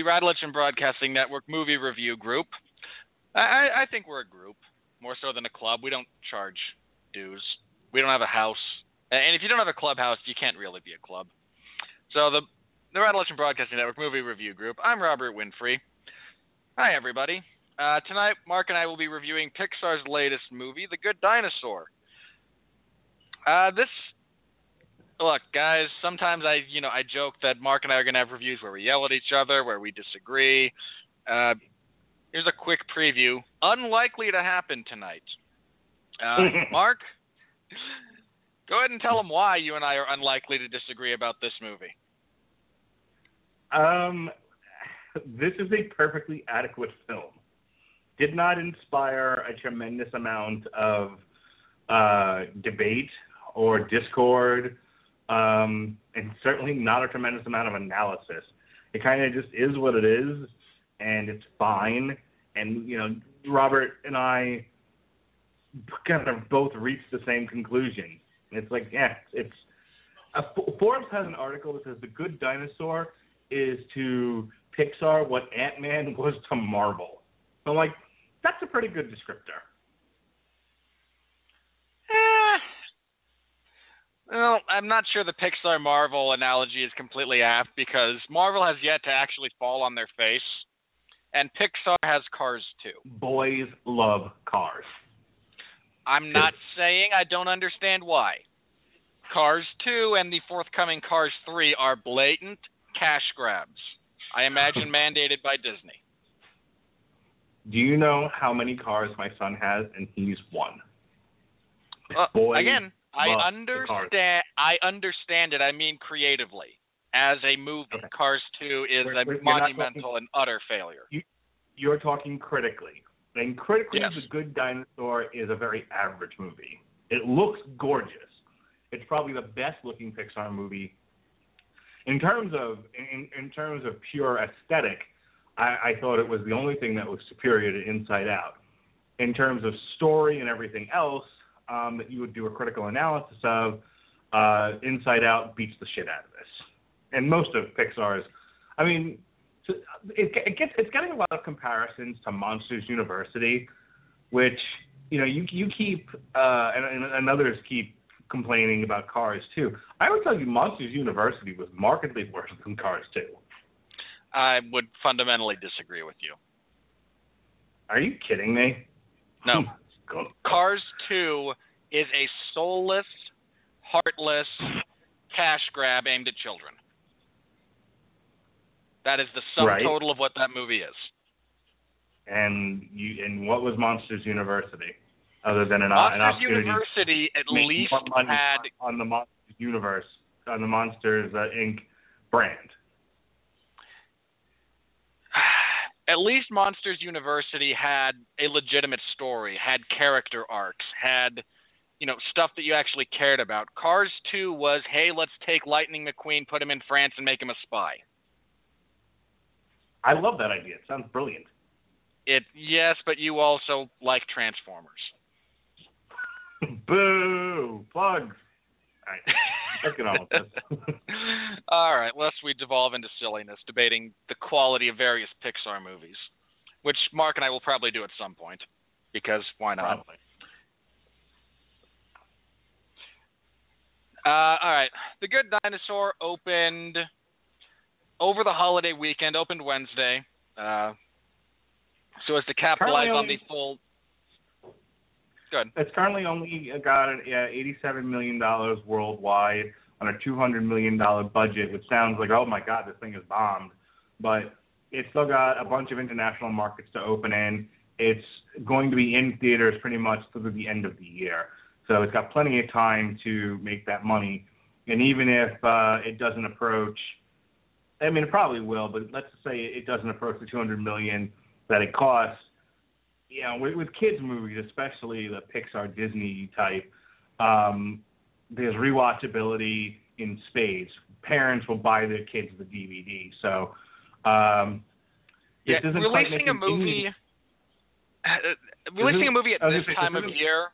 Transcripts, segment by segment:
the Radulich Broadcasting Network movie review group. I, I think we're a group, more so than a club. We don't charge dues. We don't have a house. And if you don't have a clubhouse, you can't really be a club. So the the Radulich Broadcasting Network movie review group. I'm Robert Winfree. Hi everybody. Uh, tonight, Mark and I will be reviewing Pixar's latest movie, The Good Dinosaur. Uh, this look, guys. Sometimes I, you know, I joke that Mark and I are going to have reviews where we yell at each other, where we disagree. Uh, here's a quick preview. Unlikely to happen tonight. Uh, Mark, go ahead and tell them why you and I are unlikely to disagree about this movie. Um, this is a perfectly adequate film. Did not inspire a tremendous amount of uh, debate or discord um, and certainly not a tremendous amount of analysis. It kind of just is what it is, and it's fine. And you know, Robert and I kind of both reached the same conclusion. It's like, yeah, it's. A, Forbes has an article that says the good dinosaur is to Pixar what Ant Man was to Marvel. I'm like, that's a pretty good descriptor. Well, I'm not sure the Pixar Marvel analogy is completely apt because Marvel has yet to actually fall on their face, and Pixar has Cars 2. Boys love cars. I'm not saying I don't understand why. Cars 2 and the forthcoming Cars 3 are blatant cash grabs. I imagine mandated by Disney. Do you know how many cars my son has? And he's one. Uh, again, I understand. I understand it. I mean creatively. As a movie, okay. Cars Two is we're, a we're monumental talking, and utter failure. You, are talking critically, and critically, yes. The Good Dinosaur is a very average movie. It looks gorgeous. It's probably the best looking Pixar movie. In terms of in, in terms of pure aesthetic, I, I thought it was the only thing that was superior to Inside Out. In terms of story and everything else, um, that you would do a critical analysis of, uh, Inside Out beats the shit out of this. And most of Pixar's, I mean, it, it gets it's getting a lot of comparisons to Monsters University, which you know you you keep uh, and, and others keep complaining about Cars 2. I would tell you Monsters University was markedly worse than Cars 2. I would fundamentally disagree with you. Are you kidding me? No. Cars 2 is a soulless, heartless cash grab aimed at children. That is the sum right. total of what that movie is. And you and what was Monsters University, other than an, Monsters an opportunity University at least had on the Monsters universe on the Monsters uh, Inc. brand. At least Monsters University had a legitimate story, had character arcs, had you know stuff that you actually cared about. Cars 2 was, hey, let's take Lightning McQueen, put him in France, and make him a spy. I love that idea. It sounds brilliant. It yes, but you also like Transformers. Boo! Plugs. All right. Let's get on with this. All right, lest we devolve into silliness, debating the quality of various Pixar movies, which Mark and I will probably do at some point, because why not? Probably. Uh, all right, The Good Dinosaur opened over the holiday weekend, opened Wednesday, uh, so as to capitalize on the full Good. It's currently only got an $87 million worldwide on a $200 million budget, which sounds like, oh my God, this thing is bombed. But it's still got a bunch of international markets to open in. It's going to be in theaters pretty much through the end of the year. So it's got plenty of time to make that money. And even if uh, it doesn't approach, I mean, it probably will, but let's say it doesn't approach the 200 million that it costs you know, with, with kids movies, especially the Pixar Disney type, um, there's rewatchability in spades. Parents will buy their kids the DVD. So, um, yeah, releasing a movie, uh, releasing a movie at this time of year,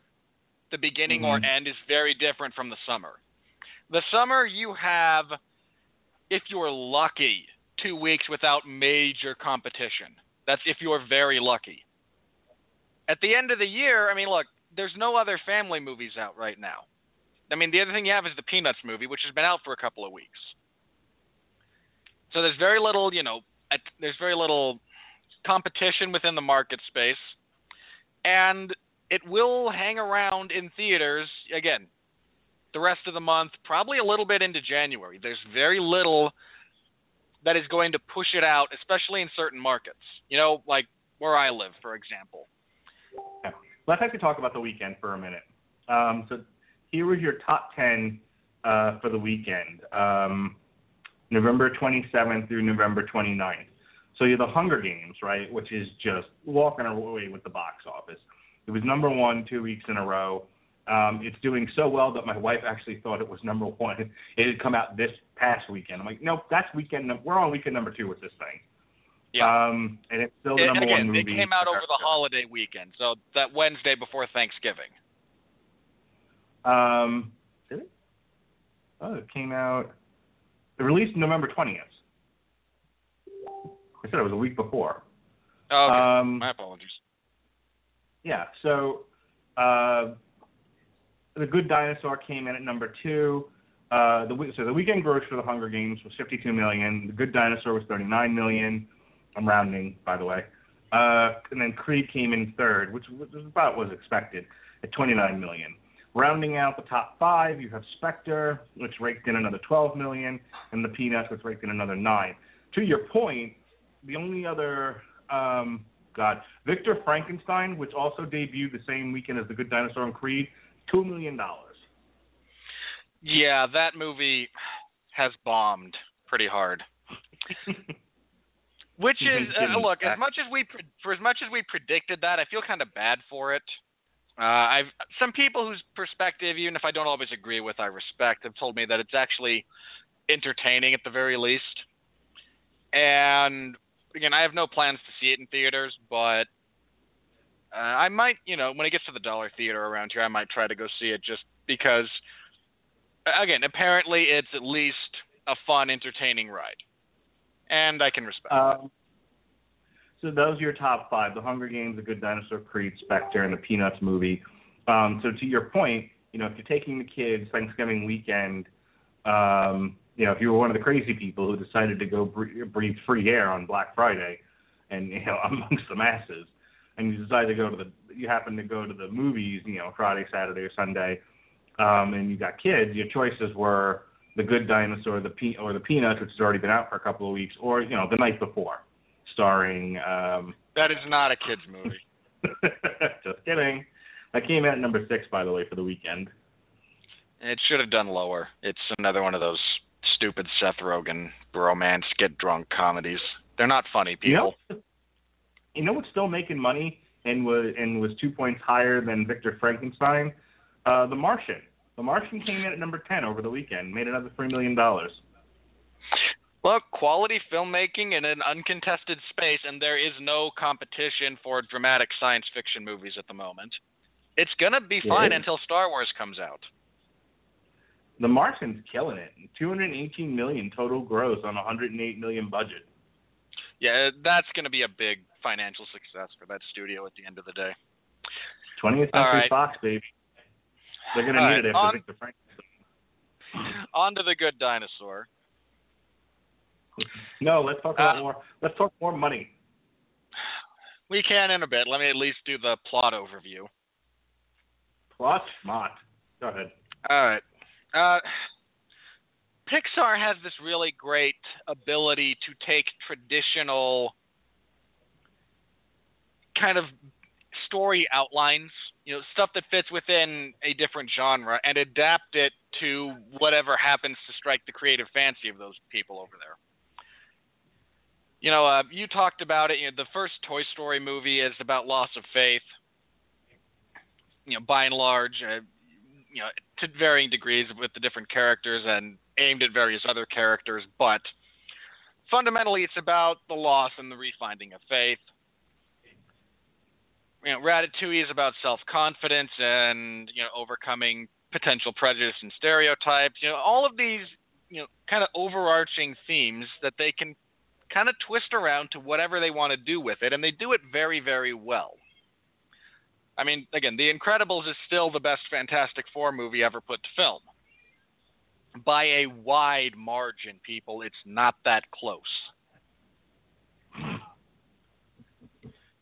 the beginning mm-hmm. or end, is very different from the summer. The summer you have if you're lucky, two weeks without major competition. That's if you're very lucky. At the end of the year, I mean, look, there's no other family movies out right now. I mean, the other thing you have is the Peanuts movie, which has been out for a couple of weeks. So there's very little, you know, there's very little competition within the market space, and it will hang around in theaters again the rest of the month, probably a little bit into January. There's very little that is going to push it out, especially in certain markets. You know, like where I live, for example. Yeah. Let's actually talk about the weekend for a minute. Um, so here was your top 10 uh, for the weekend, um, November 27th through November 29th. So you have the Hunger Games, right, which is just walking away with the box office. It was number one two weeks in a row. Um, it's doing so well that my wife actually thought it was number one. It had come out this past weekend. I'm like, nope, that's weekend. We're on weekend number two with this thing. Yeah. Um, and it's still the it, number again, one movie. It came out over the holiday weekend, so that Wednesday before Thanksgiving. Um, did it? Oh, it came out. It released November twentieth. I said it was a week before. Oh, okay. Um, My apologies. Yeah. So, uh, the Good Dinosaur came in at number two. Uh, the so the weekend gross for the Hunger Games was 52 million. The Good Dinosaur was 39 million. I'm rounding, by the way. Uh, and then Creed came in third, which was about was expected, at 29 million. Rounding out the top five, you have Spectre, which raked in another 12 million, and the Peanuts, which raked in another nine. To your point, the only other um, God, Victor Frankenstein, which also debuted the same weekend as The Good Dinosaur and Creed, two million dollars. Yeah, that movie has bombed pretty hard. Which is uh, look, as much as we for as much as we predicted that, I feel kind of bad for it. Uh, I've some people whose perspective, even if I don't always agree with, I respect, have told me that it's actually entertaining at the very least. And again, I have no plans to see it in theaters, but uh, I might, you know, when it gets to the dollar theater around here, I might try to go see it just because. Again, apparently it's at least a fun, entertaining ride and I can respect um, So those are your top five: The Hunger Games, The Good Dinosaur, Creed, Spectre, and the Peanuts movie. Um, so to your point, you know, if you're taking the kids Thanksgiving weekend, um, you know, if you were one of the crazy people who decided to go breathe free air on Black Friday, and you know, amongst the masses, and you decide to go to the, you happen to go to the movies, you know, Friday, Saturday, or Sunday, um, and you got kids, your choices were the Good Dinosaur, the Pe- or the Peanuts, which has already been out for a couple of weeks, or you know the night before, starring. Um, that is not a kids movie. just kidding. I came in at number six, by the way, for the weekend. It should have done lower. It's another one of those stupid Seth Rogen bromance get drunk comedies. They're not funny, people. You know, you know what's still making money and was and was two points higher than Victor Frankenstein? Uh, the Martian. The Martian came in at number 10 over the weekend, made another $3 million. Look, quality filmmaking in an uncontested space, and there is no competition for dramatic science fiction movies at the moment. It's going to be fine until Star Wars comes out. The Martian's killing it. 218 million total gross on a 108 million budget. Yeah, that's going to be a big financial success for that studio at the end of the day. 20th Century right. Fox, baby. They're going to need right, it after on, Victor Frankenstein. On to the good dinosaur. No, let's talk about uh, more. Let's talk more money. We can in a bit. Let me at least do the plot overview. Plot smart. Go ahead. All right. Uh, Pixar has this really great ability to take traditional kind of story outlines you know stuff that fits within a different genre and adapt it to whatever happens to strike the creative fancy of those people over there. You know, uh, you talked about it. You know, the first Toy Story movie is about loss of faith. You know, by and large, uh, you know, to varying degrees with the different characters and aimed at various other characters, but fundamentally, it's about the loss and the refinding of faith you know, Ratatouille is about self confidence and you know overcoming potential prejudice and stereotypes. You know, all of these you know kind of overarching themes that they can kind of twist around to whatever they want to do with it, and they do it very very well. I mean, again, The Incredibles is still the best Fantastic Four movie ever put to film. By a wide margin, people, it's not that close.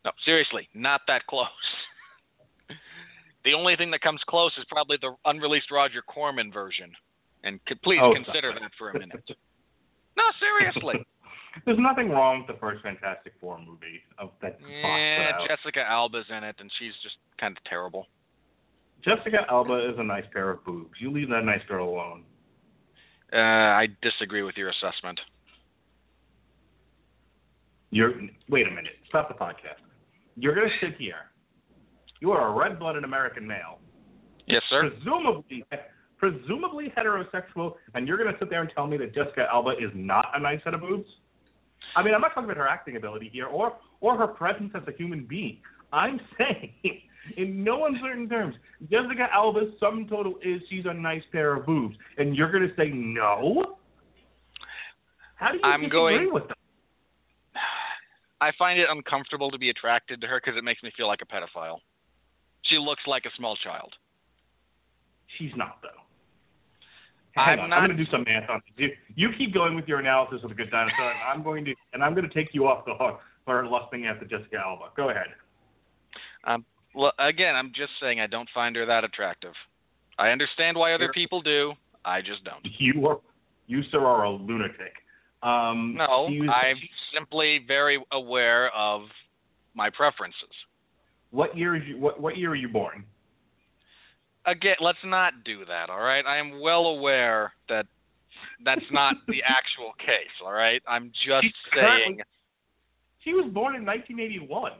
No, seriously, not that close. the only thing that comes close is probably the unreleased Roger Corman version. And c- please Oh, consider sorry. that for a minute. No, seriously. There's nothing wrong with the first Fantastic Four movie of that yeah. Jessica Alba's in it, and she's just kind of terrible. Jessica Alba is a nice pair of boobs. You leave that nice girl alone. Uh, I disagree with your assessment. You're wait a minute. Stop the podcast. You're gonna sit here. You are a red-blooded American male, Yes, sir. presumably presumably heterosexual, and you're gonna sit there and tell me that Jessica Alba is not a nice set of boobs? I mean, I'm not talking about her acting ability here, or or her presence as a human being. I'm saying, in no uncertain terms, Jessica Alba's sum total is she's a nice pair of boobs, and you're gonna say no? How do you I'm disagree going- with that? I find it uncomfortable to be attracted to her because it makes me feel like a pedophile. She looks like a small child. She's not though. I'm on, not- I'm going to do some math on this. You, you keep going with your analysis of the Good Dinosaur, and I'm going to and I'm going to take you off the hook for lusting after Jessica Alba. Go ahead. Um, well, again, I'm just saying I don't find her that attractive. I understand why other people do. I just don't. You are you sir are a lunatic. Um, No, I'm simply very aware of my preferences. What year is you? What what year are you born? Again, let's not do that, all right? I am well aware that that's not the actual case, all right? I'm just She's saying. She was born in 1981.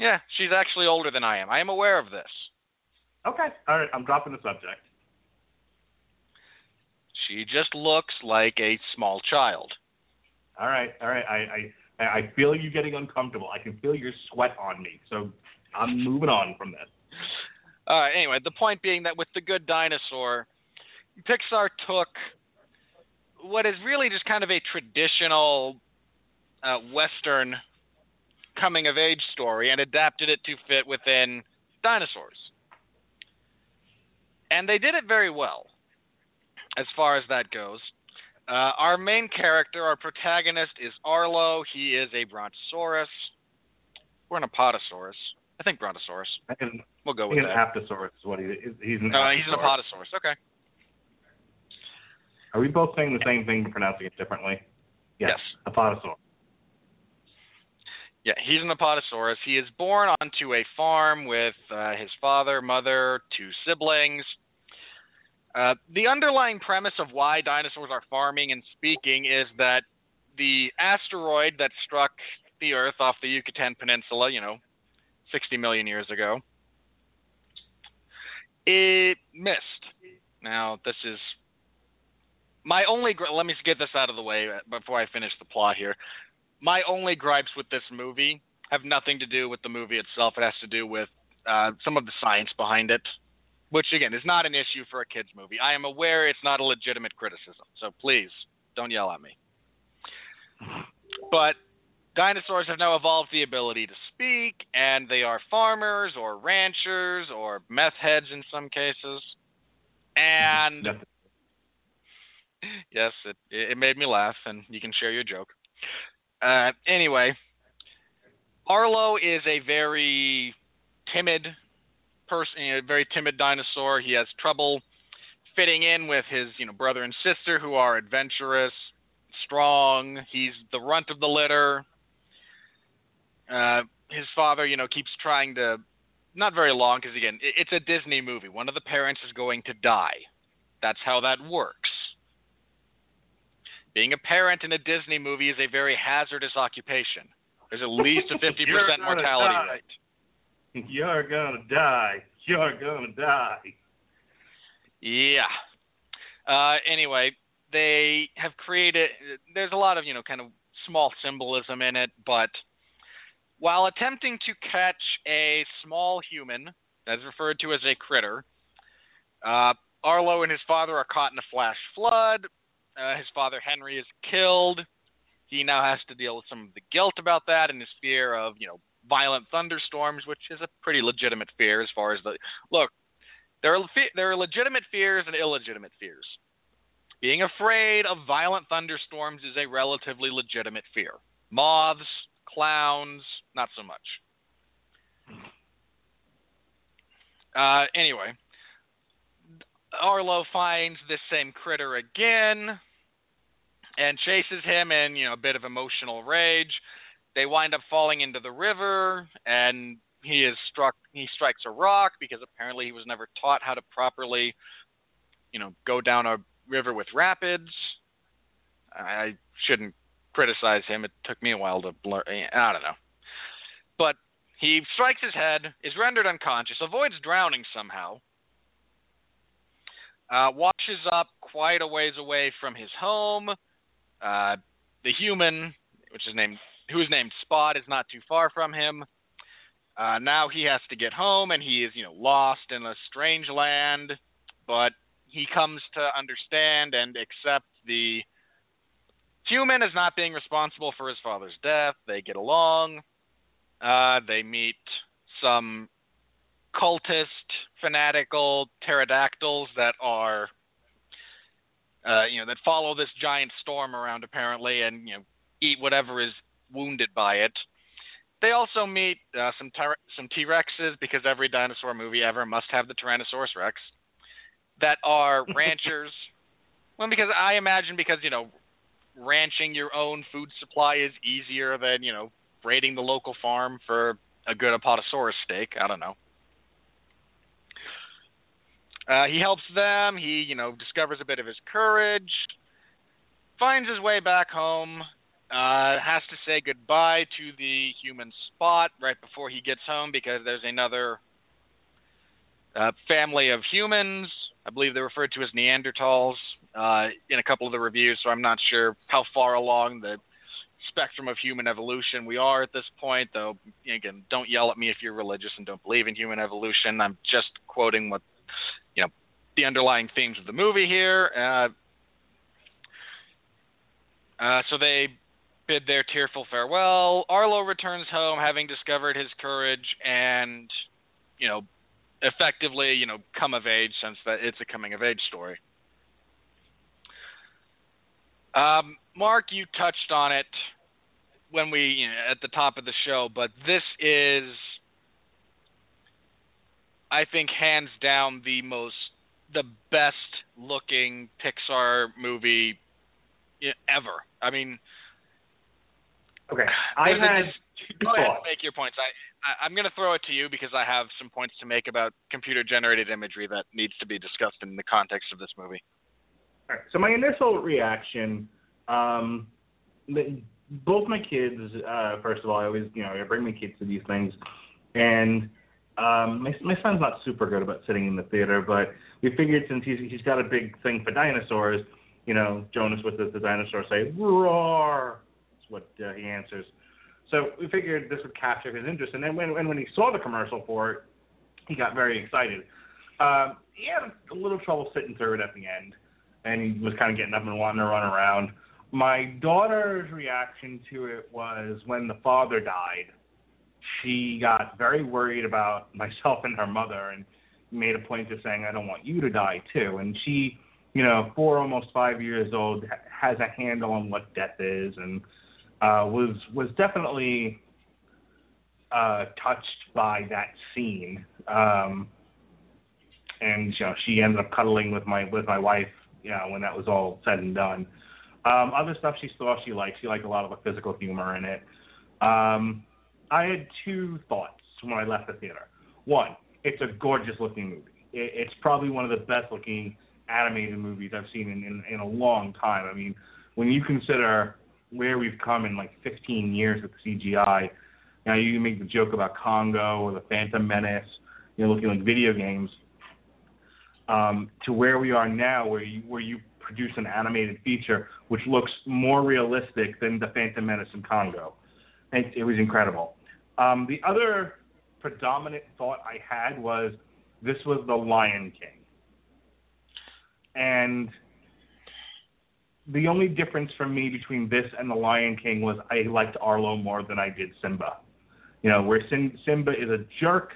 Yeah, she's actually older than I am. I am aware of this. Okay, all right. I'm dropping the subject. She just looks like a small child. All right, all right. I I I feel you getting uncomfortable. I can feel your sweat on me. So I'm moving on from this. Uh, anyway, the point being that with The Good Dinosaur, Pixar took what is really just kind of a traditional uh, Western coming of age story and adapted it to fit within dinosaurs. And they did it very well, as far as that goes. Uh, our main character, our protagonist, is Arlo. He is a Brontosaurus. Or an Apatosaurus. I think Brontosaurus. I can, We'll go he's with an that. aptosaurus is what he is. He's an Uh, he's an. Apatosaurus. Okay. Are we both saying the same thing, but pronouncing it differently? Yes. Apatosaurus. Yeah, he's an Apatosaurus. He is born onto a farm with uh, his father, mother, two siblings. Uh, the underlying premise of why dinosaurs are farming and speaking is that the asteroid that struck the Earth off the Yucatan Peninsula, you know, 60 million years ago, it missed. Now, this is my only. Gri- let me get this out of the way before I finish the plot here my only gripes with this movie have nothing to do with the movie itself. It has to do with uh, some of the science behind it, which again is not an issue for a kids movie. I am aware it's not a legitimate criticism, so please don't yell at me. But dinosaurs have now evolved the ability to speak, and they are farmers or ranchers or meth heads in some cases. And yes, it it made me laugh, and you can share your joke. Uh, anyway, Arlo is a very timid person, a very timid dinosaur. He has trouble fitting in with his, you know, brother and sister who are adventurous, strong. He's the runt of the litter. Uh, his father, you know, keeps trying to, not very long, because again, it's a Disney movie. One of the parents is going to die. That's how that works. Being a parent in a Disney movie is a very hazardous occupation. There's at least a 50% mortality die. rate. You're gonna die. You're gonna die. Yeah. Uh, anyway, they have created. There's a lot of you know kind of small symbolism in it, but while attempting to catch a small human, that is referred to as a critter, uh, Arlo and his father are caught in a flash flood. Uh, his father Henry is killed. He now has to deal with some of the guilt about that and his fear of, you know, violent thunderstorms, which is a pretty legitimate fear as far as the look. There are there are legitimate fears and illegitimate fears. Being afraid of violent thunderstorms is a relatively legitimate fear. Moths, clowns, not so much. Uh, anyway, Arlo finds this same critter again and chases him in, you know, a bit of emotional rage. They wind up falling into the river and he is struck he strikes a rock because apparently he was never taught how to properly, you know, go down a river with rapids. I shouldn't criticize him. It took me a while to blur I don't know. But he strikes his head, is rendered unconscious, avoids drowning somehow, uh, washes up quite a ways away from his home. Uh, the human, which is named, who is named Spot, is not too far from him. Uh, now he has to get home, and he is, you know, lost in a strange land. But he comes to understand and accept the human as not being responsible for his father's death. They get along. Uh, they meet some cultist, fanatical pterodactyls that are, uh, you know, that follow this giant storm around apparently, and you know, eat whatever is wounded by it. They also meet uh, some ty- some T Rexes because every dinosaur movie ever must have the Tyrannosaurus Rex. That are ranchers. well, because I imagine because you know, ranching your own food supply is easier than you know raiding the local farm for a good Apatosaurus steak. I don't know. Uh, he helps them. He, you know, discovers a bit of his courage, finds his way back home, uh, has to say goodbye to the human spot right before he gets home because there's another uh, family of humans. I believe they're referred to as Neanderthals uh, in a couple of the reviews, so I'm not sure how far along the spectrum of human evolution we are at this point. Though, again, don't yell at me if you're religious and don't believe in human evolution. I'm just quoting what you know the underlying themes of the movie here. Uh, uh, so they bid their tearful farewell. Arlo returns home, having discovered his courage and, you know, effectively, you know, come of age, since that it's a coming of age story. Um, Mark, you touched on it when we you know, at the top of the show, but this is I think hands down the most the best looking Pixar movie ever. I mean, okay, I had go ahead and make your points. I, I I'm going to throw it to you because I have some points to make about computer generated imagery that needs to be discussed in the context of this movie. All right. So my initial reaction, um, both my kids, uh, first of all, I always, you know, I bring my kids to these things, and um, my my son's not super good about sitting in the theater, but we figured since he's he's got a big thing for dinosaurs, you know, Jonas, what does the dinosaur say? Roar. What uh, he answers. So we figured this would capture his interest, and then when when when he saw the commercial for it, he got very excited. Um, he had a little trouble sitting through it at the end, and he was kind of getting up and wanting to run around. My daughter's reaction to it was when the father died she got very worried about myself and her mother and made a point of saying, I don't want you to die too. And she, you know, four, almost five years old, has a handle on what death is and uh, was was definitely uh, touched by that scene. Um, and you know, she ended up cuddling with my with my wife, you know, when that was all said and done. Um, other stuff she saw she liked. She liked a lot of the physical humor in it. Um, I had two thoughts when I left the theater. One, it's a gorgeous looking movie. It, it's probably one of the best looking animated movies I've seen in, in in a long time. I mean, when you consider where we've come in like 15 years with CGI, now you make the joke about Congo or the Phantom Menace, you know, looking like video games, um, to where we are now, where you where you produce an animated feature which looks more realistic than the Phantom Menace in Congo. It, it was incredible. Um, the other predominant thought I had was this was the Lion King. and the only difference for me between this and The Lion King was I liked Arlo more than I did Simba. You know, where Sim- Simba is a jerk,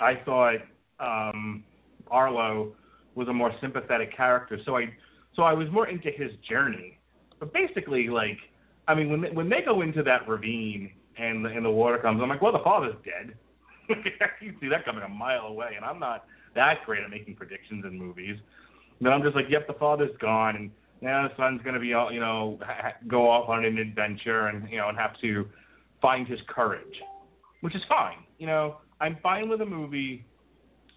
I thought um, Arlo was a more sympathetic character. So I so I was more into his journey. But basically, like, I mean, when when they go into that ravine and the, and the water comes, I'm like, well, the father's dead. you see that coming a mile away, and I'm not that great at making predictions in movies. Then I'm just like, yep, the father's gone, and now the son's going to be, you know, ha- go off on an adventure and you know and have to find his courage, which is fine. You know, I'm fine with a movie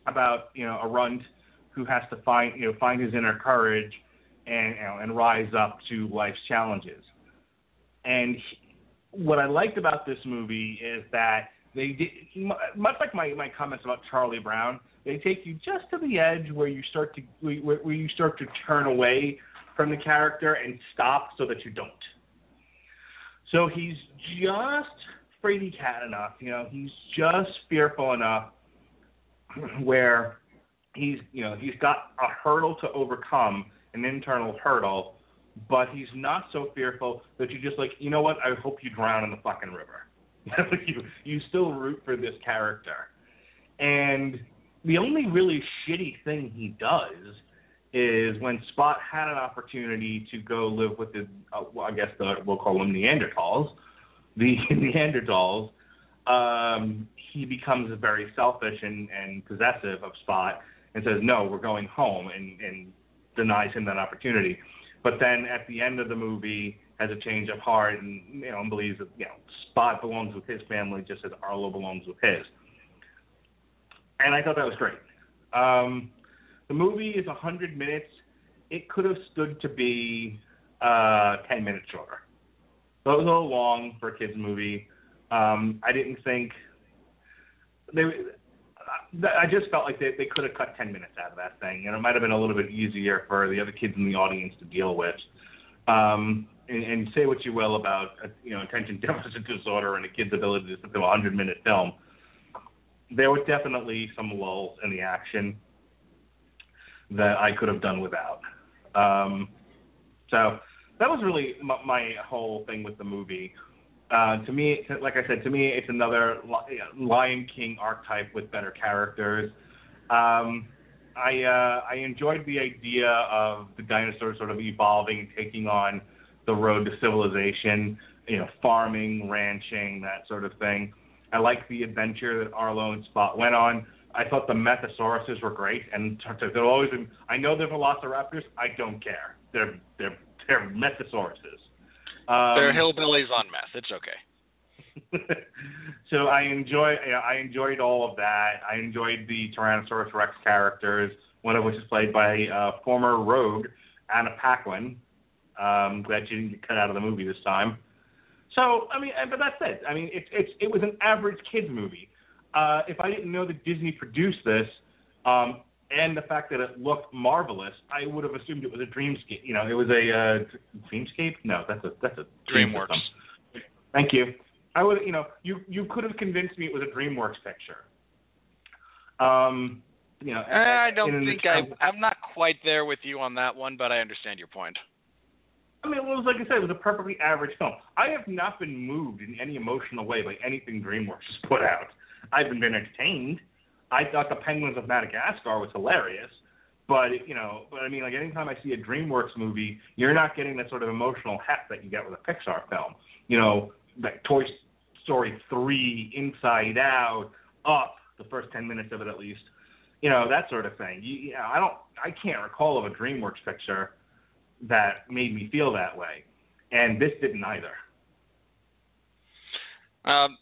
about you know a runt who has to find you know find his inner courage and you know, and rise up to life's challenges. And he, what I liked about this movie is that they did much like my my comments about Charlie Brown. They take you just to the edge where you start to where, where you start to turn away from the character and stop so that you don't. So he's just fraidy cat enough, you know, he's just fearful enough where he's you know, he's got a hurdle to overcome, an internal hurdle, but he's not so fearful that you just like, you know what, I hope you drown in the fucking river. you you still root for this character. And the only really shitty thing he does is when Spot had an opportunity to go live with the, uh, well, I guess the, we'll call them Neanderthals, the Neanderthals, um, he becomes very selfish and, and possessive of Spot and says, no, we're going home, and, and denies him that opportunity. But then at the end of the movie, has a change of heart and you know believes that you know Spot belongs with his family just as Arlo belongs with his. And I thought that was great. Um, the movie is 100 minutes. It could have stood to be uh, 10 minutes shorter. So it was a little long for a kids movie. Um, I didn't think they. I just felt like they they could have cut 10 minutes out of that thing, and it might have been a little bit easier for the other kids in the audience to deal with. Um, and, and say what you will about uh, you know attention deficit disorder and a kid's ability to sit through a 100 minute film. There were definitely some lulls in the action that I could have done without. Um, so that was really my, my whole thing with the movie. Uh, to me, like I said, to me, it's another Lion King archetype with better characters. Um, I uh, I enjoyed the idea of the dinosaurs sort of evolving taking on the road to civilization, you know, farming, ranching, that sort of thing. I like the adventure that Arlo and Spot went on. I thought the Methosauruses were great, and they're always. I know they're Velociraptors. I don't care. They're they're they're Methosauruses. Um, they're hillbillies on meth. It's okay. so I enjoy. You know, I enjoyed all of that. I enjoyed the Tyrannosaurus Rex characters, one of which is played by uh, former Rogue Anna Paquin. Um, glad she didn't get cut out of the movie this time. So I mean, but that's it. I mean, it's it's it was an average kids movie. Uh, if I didn't know that Disney produced this, um, and the fact that it looked marvelous, I would have assumed it was a Dreamscape. You know, it was a uh, Dreamscape. No, that's a that's a DreamWorks. Thank you. I would, you know, you you could have convinced me it was a DreamWorks picture. Um, you know, I don't think I. I'm not quite there with you on that one, but I understand your point. I mean, it was like I said, it was a perfectly average film. I have not been moved in any emotional way by anything DreamWorks has put out. I've been entertained. I thought the Penguins of Madagascar was hilarious, but you know, but I mean, like anytime I see a DreamWorks movie, you're not getting that sort of emotional heft that you get with a Pixar film. You know, like Toy Story three, Inside Out, Up, the first ten minutes of it at least. You know, that sort of thing. You, you I don't, I can't recall of a DreamWorks picture that made me feel that way, and this didn't either. Um,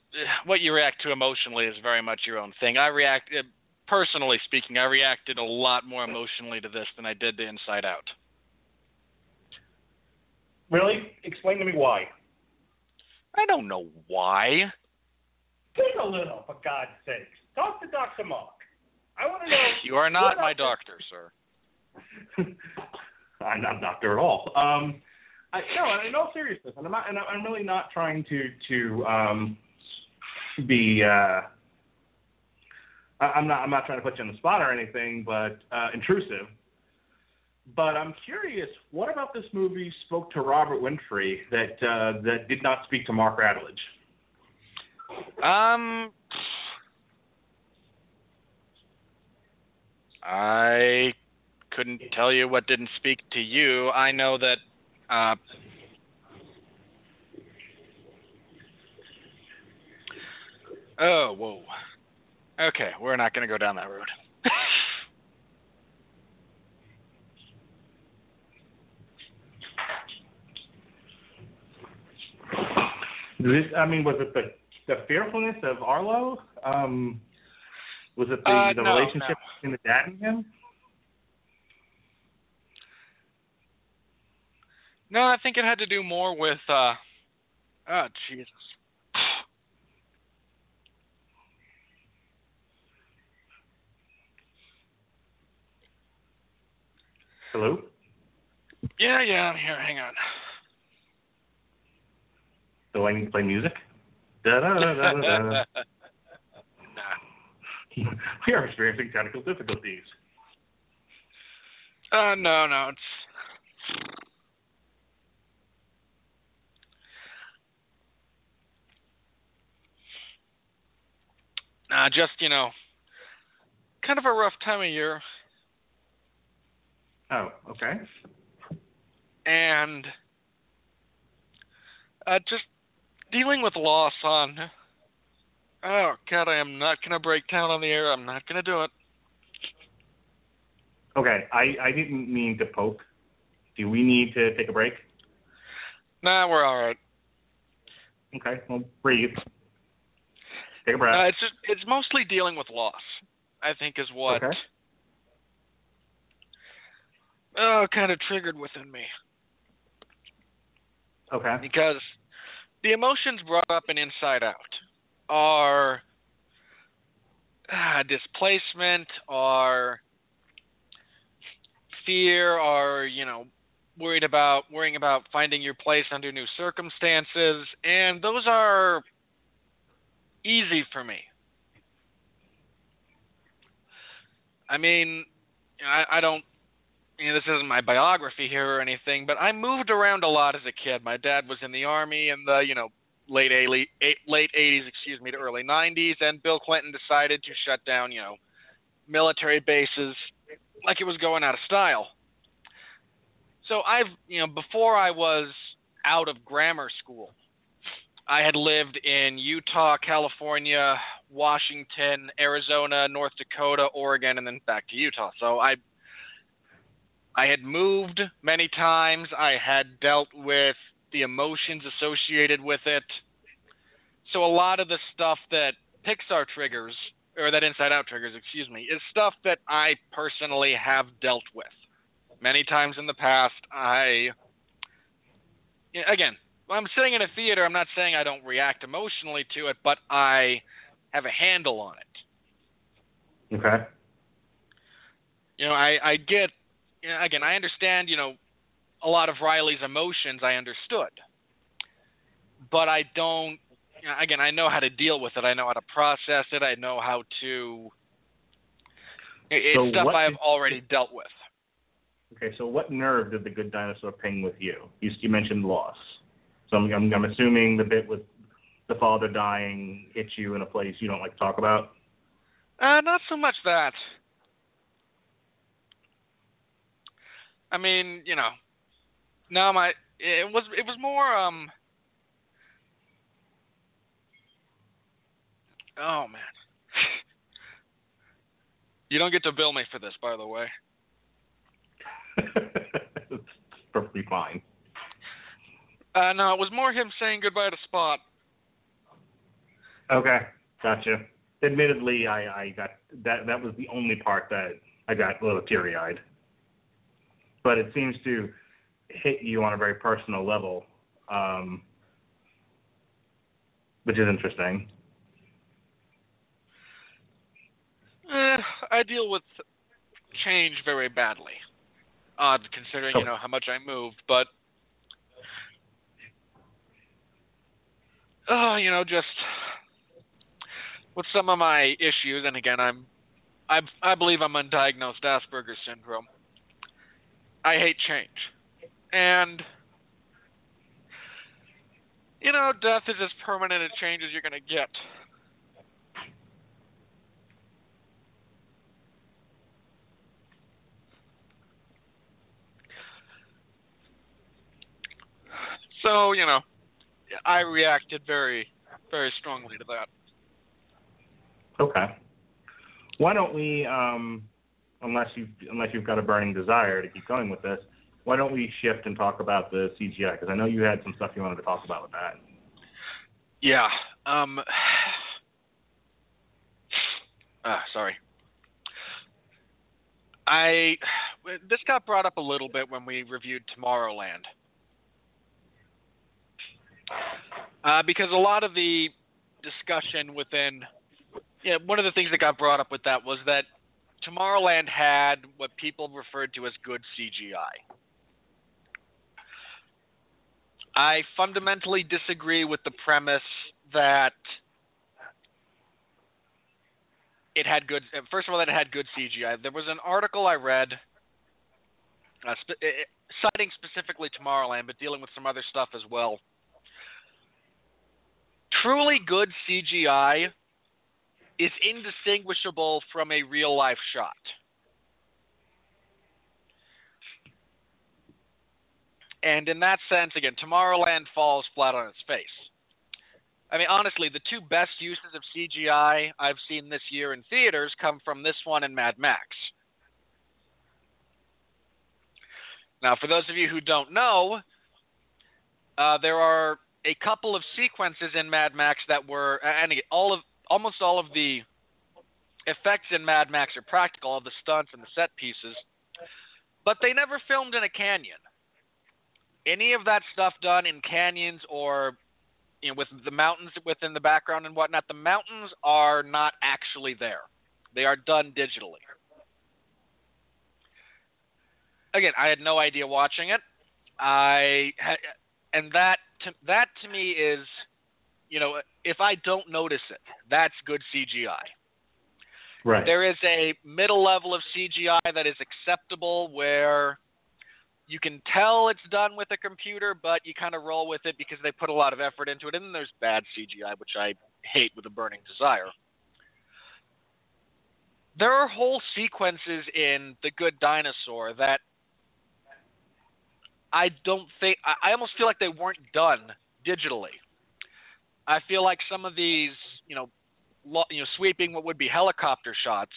what you react to emotionally is very much your own thing. I react, uh, personally speaking, I reacted a lot more emotionally to this than I did to Inside Out. Really? Explain to me why. I don't know why. Think a little, for God's sakes. Talk to Dr. Mark. I want to know. you are not my doctor, sir. I'm not a doctor at all. Um, I, no, in all seriousness, and I'm not, and I'm really not trying to to um, be. Uh, I, I'm not. I'm not trying to put you on the spot or anything, but uh, intrusive. but I'm curious, what about this movie spoke to Robert Winfree that uh, that did not speak to Mark Radulich? Um, I couldn't tell you what didn't speak to you. I know that. Uh, oh, whoa. Okay, we're not going to go down that road. This, I mean, was it the the fearfulness of Arlo? Um, was it the, Uh, the no, relationship no. between the dad and him? No, I think it had to do more with uh oh Jesus. Hello. Yeah, yeah, I'm here. Hang on. Do I need to play music? Da da da da da. nah. we are experiencing technical difficulties. Uh no, no, it's Uh just, you know, kind of a rough time of year Oh, okay. and uh just dealing with loss on Oh god, I am not gonna break down on the air. I'm not gonna do it. Okay, I I didn't mean to poke. Do we need to take a break? Nah, we're all right. Okay, well, breathe. Take a breath. Uh, it's just it's mostly dealing with loss. I think is what Okay. oh kind of triggered within me okay. because the emotions brought up in Inside Out are uh, displacement, are fear, are you know worried about worrying about finding your place under new circumstances, and those are easy for me. I mean, I, I don't. You know, this isn't my biography here or anything, but I moved around a lot as a kid. My dad was in the army in the you know late eighty late eighties, excuse me, to early nineties, and Bill Clinton decided to shut down you know military bases like it was going out of style. So I've you know before I was out of grammar school, I had lived in Utah, California, Washington, Arizona, North Dakota, Oregon, and then back to Utah. So I I had moved many times. I had dealt with the emotions associated with it. So a lot of the stuff that Pixar triggers or that Inside Out triggers, excuse me, is stuff that I personally have dealt with. Many times in the past, I again, when I'm sitting in a theater, I'm not saying I don't react emotionally to it, but I have a handle on it. Okay. You know, I I get you know, again, I understand, you know, a lot of Riley's emotions I understood. But I don't you know, again, I know how to deal with it. I know how to process it. I know how to it's So stuff I've already dealt with. Okay, so what nerve did the good dinosaur ping with you? You, you mentioned loss. So I'm, I'm, I'm assuming the bit with the father dying hit you in a place you don't like to talk about. Uh, not so much that. I mean, you know, no, my it was it was more um. Oh man, you don't get to bill me for this, by the way. it's perfectly fine. Uh, no, it was more him saying goodbye to Spot. Okay, gotcha. Admittedly, I, I got that. That was the only part that I got a little teary eyed. But it seems to hit you on a very personal level, um, which is interesting. Eh, I deal with change very badly. Odd considering Oh. you know how much I moved, but oh, you know, just with some of my issues, and again, I'm I I believe I'm undiagnosed Asperger's syndrome. I hate change. And you know, death is as permanent a change as you're to get. So, you know, I reacted very, very strongly to that. Okay. Why don't we, um, unless you unless you've got a burning desire to keep going with this, why don't we shift and talk about the CGI? Because I know you had some stuff you wanted to talk about with that. Yeah. Um. Ah, sorry. I this got brought up a little bit when we reviewed Tomorrowland. Uh, because a lot of the discussion within, yeah, one of the things that got brought up with that was that Tomorrowland had what people referred to as good CGI. I fundamentally disagree with the premise that it had good. First of all, that it had good CGI. There was an article I read, uh, sp- citing specifically Tomorrowland, but dealing with some other stuff as well. Truly good CGI is indistinguishable from a real life shot. And in that sense, again, Tomorrowland falls flat on its face. I mean, honestly, the two best uses of CGI I've seen this year in theaters come from this one and Mad Max. Now, for those of you who don't know, uh, there are a couple of sequences in Mad Max that were, and all of almost all of the effects in Mad Max are practical, all the stunts and the set pieces, but they never filmed in a canyon any of that stuff done in canyons or you know with the mountains within the background and whatnot, the mountains are not actually there. They are done digitally. Again, I had no idea watching it. I and that to, that to me is, you know, if I don't notice it, that's good CGI. Right. There is a middle level of CGI that is acceptable where you can tell it's done with a computer, but you kind of roll with it because they put a lot of effort into it. And then there's bad CGI, which I hate with a burning desire. There are whole sequences in The Good Dinosaur that I don't think I almost feel like they weren't done digitally. I feel like some of these, you know, lo- you know, sweeping what would be helicopter shots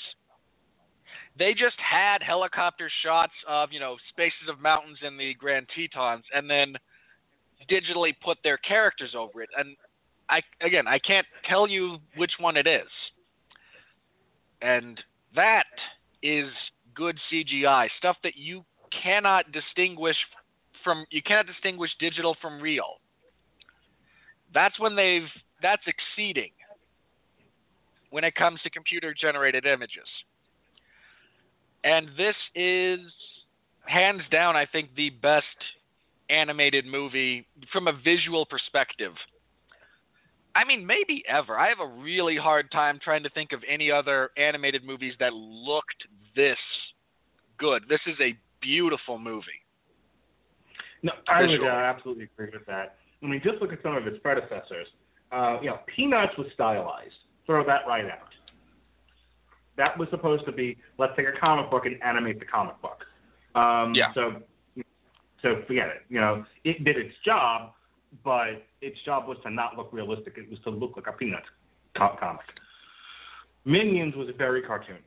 they just had helicopter shots of you know spaces of mountains in the Grand Tetons, and then digitally put their characters over it. And I again, I can't tell you which one it is, and that is good CGI stuff that you cannot distinguish from. You cannot distinguish digital from real. That's when they've that's exceeding when it comes to computer generated images. And this is hands down, I think, the best animated movie from a visual perspective. I mean, maybe ever. I have a really hard time trying to think of any other animated movies that looked this good. This is a beautiful movie. No, I would uh, absolutely agree with that. I mean, just look at some of its predecessors. Uh, you know, Peanuts was stylized. Throw that right out. That was supposed to be let's take a comic book and animate the comic book. Um, yeah. So, so forget it. You know, it did its job, but its job was to not look realistic. It was to look like a Peanuts comic. Minions was very cartoony.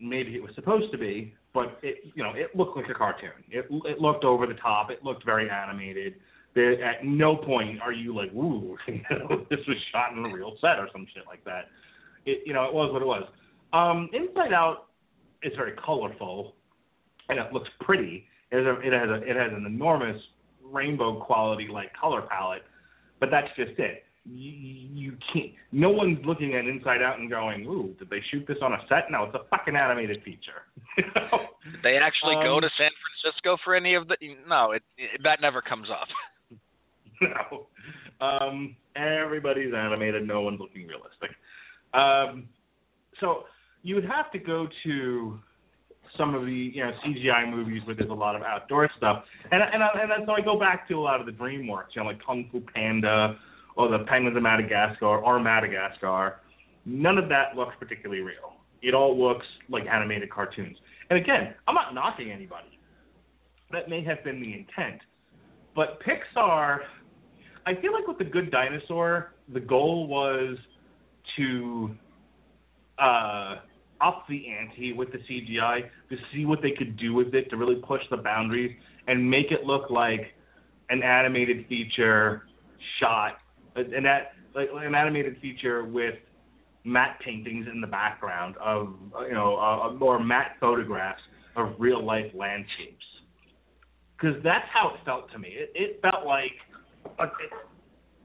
Maybe it was supposed to be, but it you know it looked like a cartoon. It it looked over the top. It looked very animated. There, at no point are you like, ooh, you know, this was shot in a real set or some shit like that. It you know it was what it was. Um, Inside Out is very colorful and it looks pretty. It has a, it has a, it has an enormous rainbow quality like color palette, but that's just it. You, you can't. No one's looking at Inside Out and going, "Ooh, did they shoot this on a set?" No, it's a fucking animated feature. Did they actually um, go to San Francisco for any of the? No, it, it that never comes up. no, um, everybody's animated. No one's looking realistic. Um, so you would have to go to some of the you know CGI movies where there's a lot of outdoor stuff, and and I, and so I go back to a lot of the DreamWorks, you know, like Kung Fu Panda or the Penguins of Madagascar or Madagascar. None of that looks particularly real. It all looks like animated cartoons. And again, I'm not knocking anybody. That may have been the intent, but Pixar. I feel like with the Good Dinosaur, the goal was to uh, up the ante with the CGI to see what they could do with it to really push the boundaries and make it look like an animated feature shot an that like an animated feature with matte paintings in the background of you know uh, or matte photographs of real life landscapes because that's how it felt to me it, it felt like uh, it,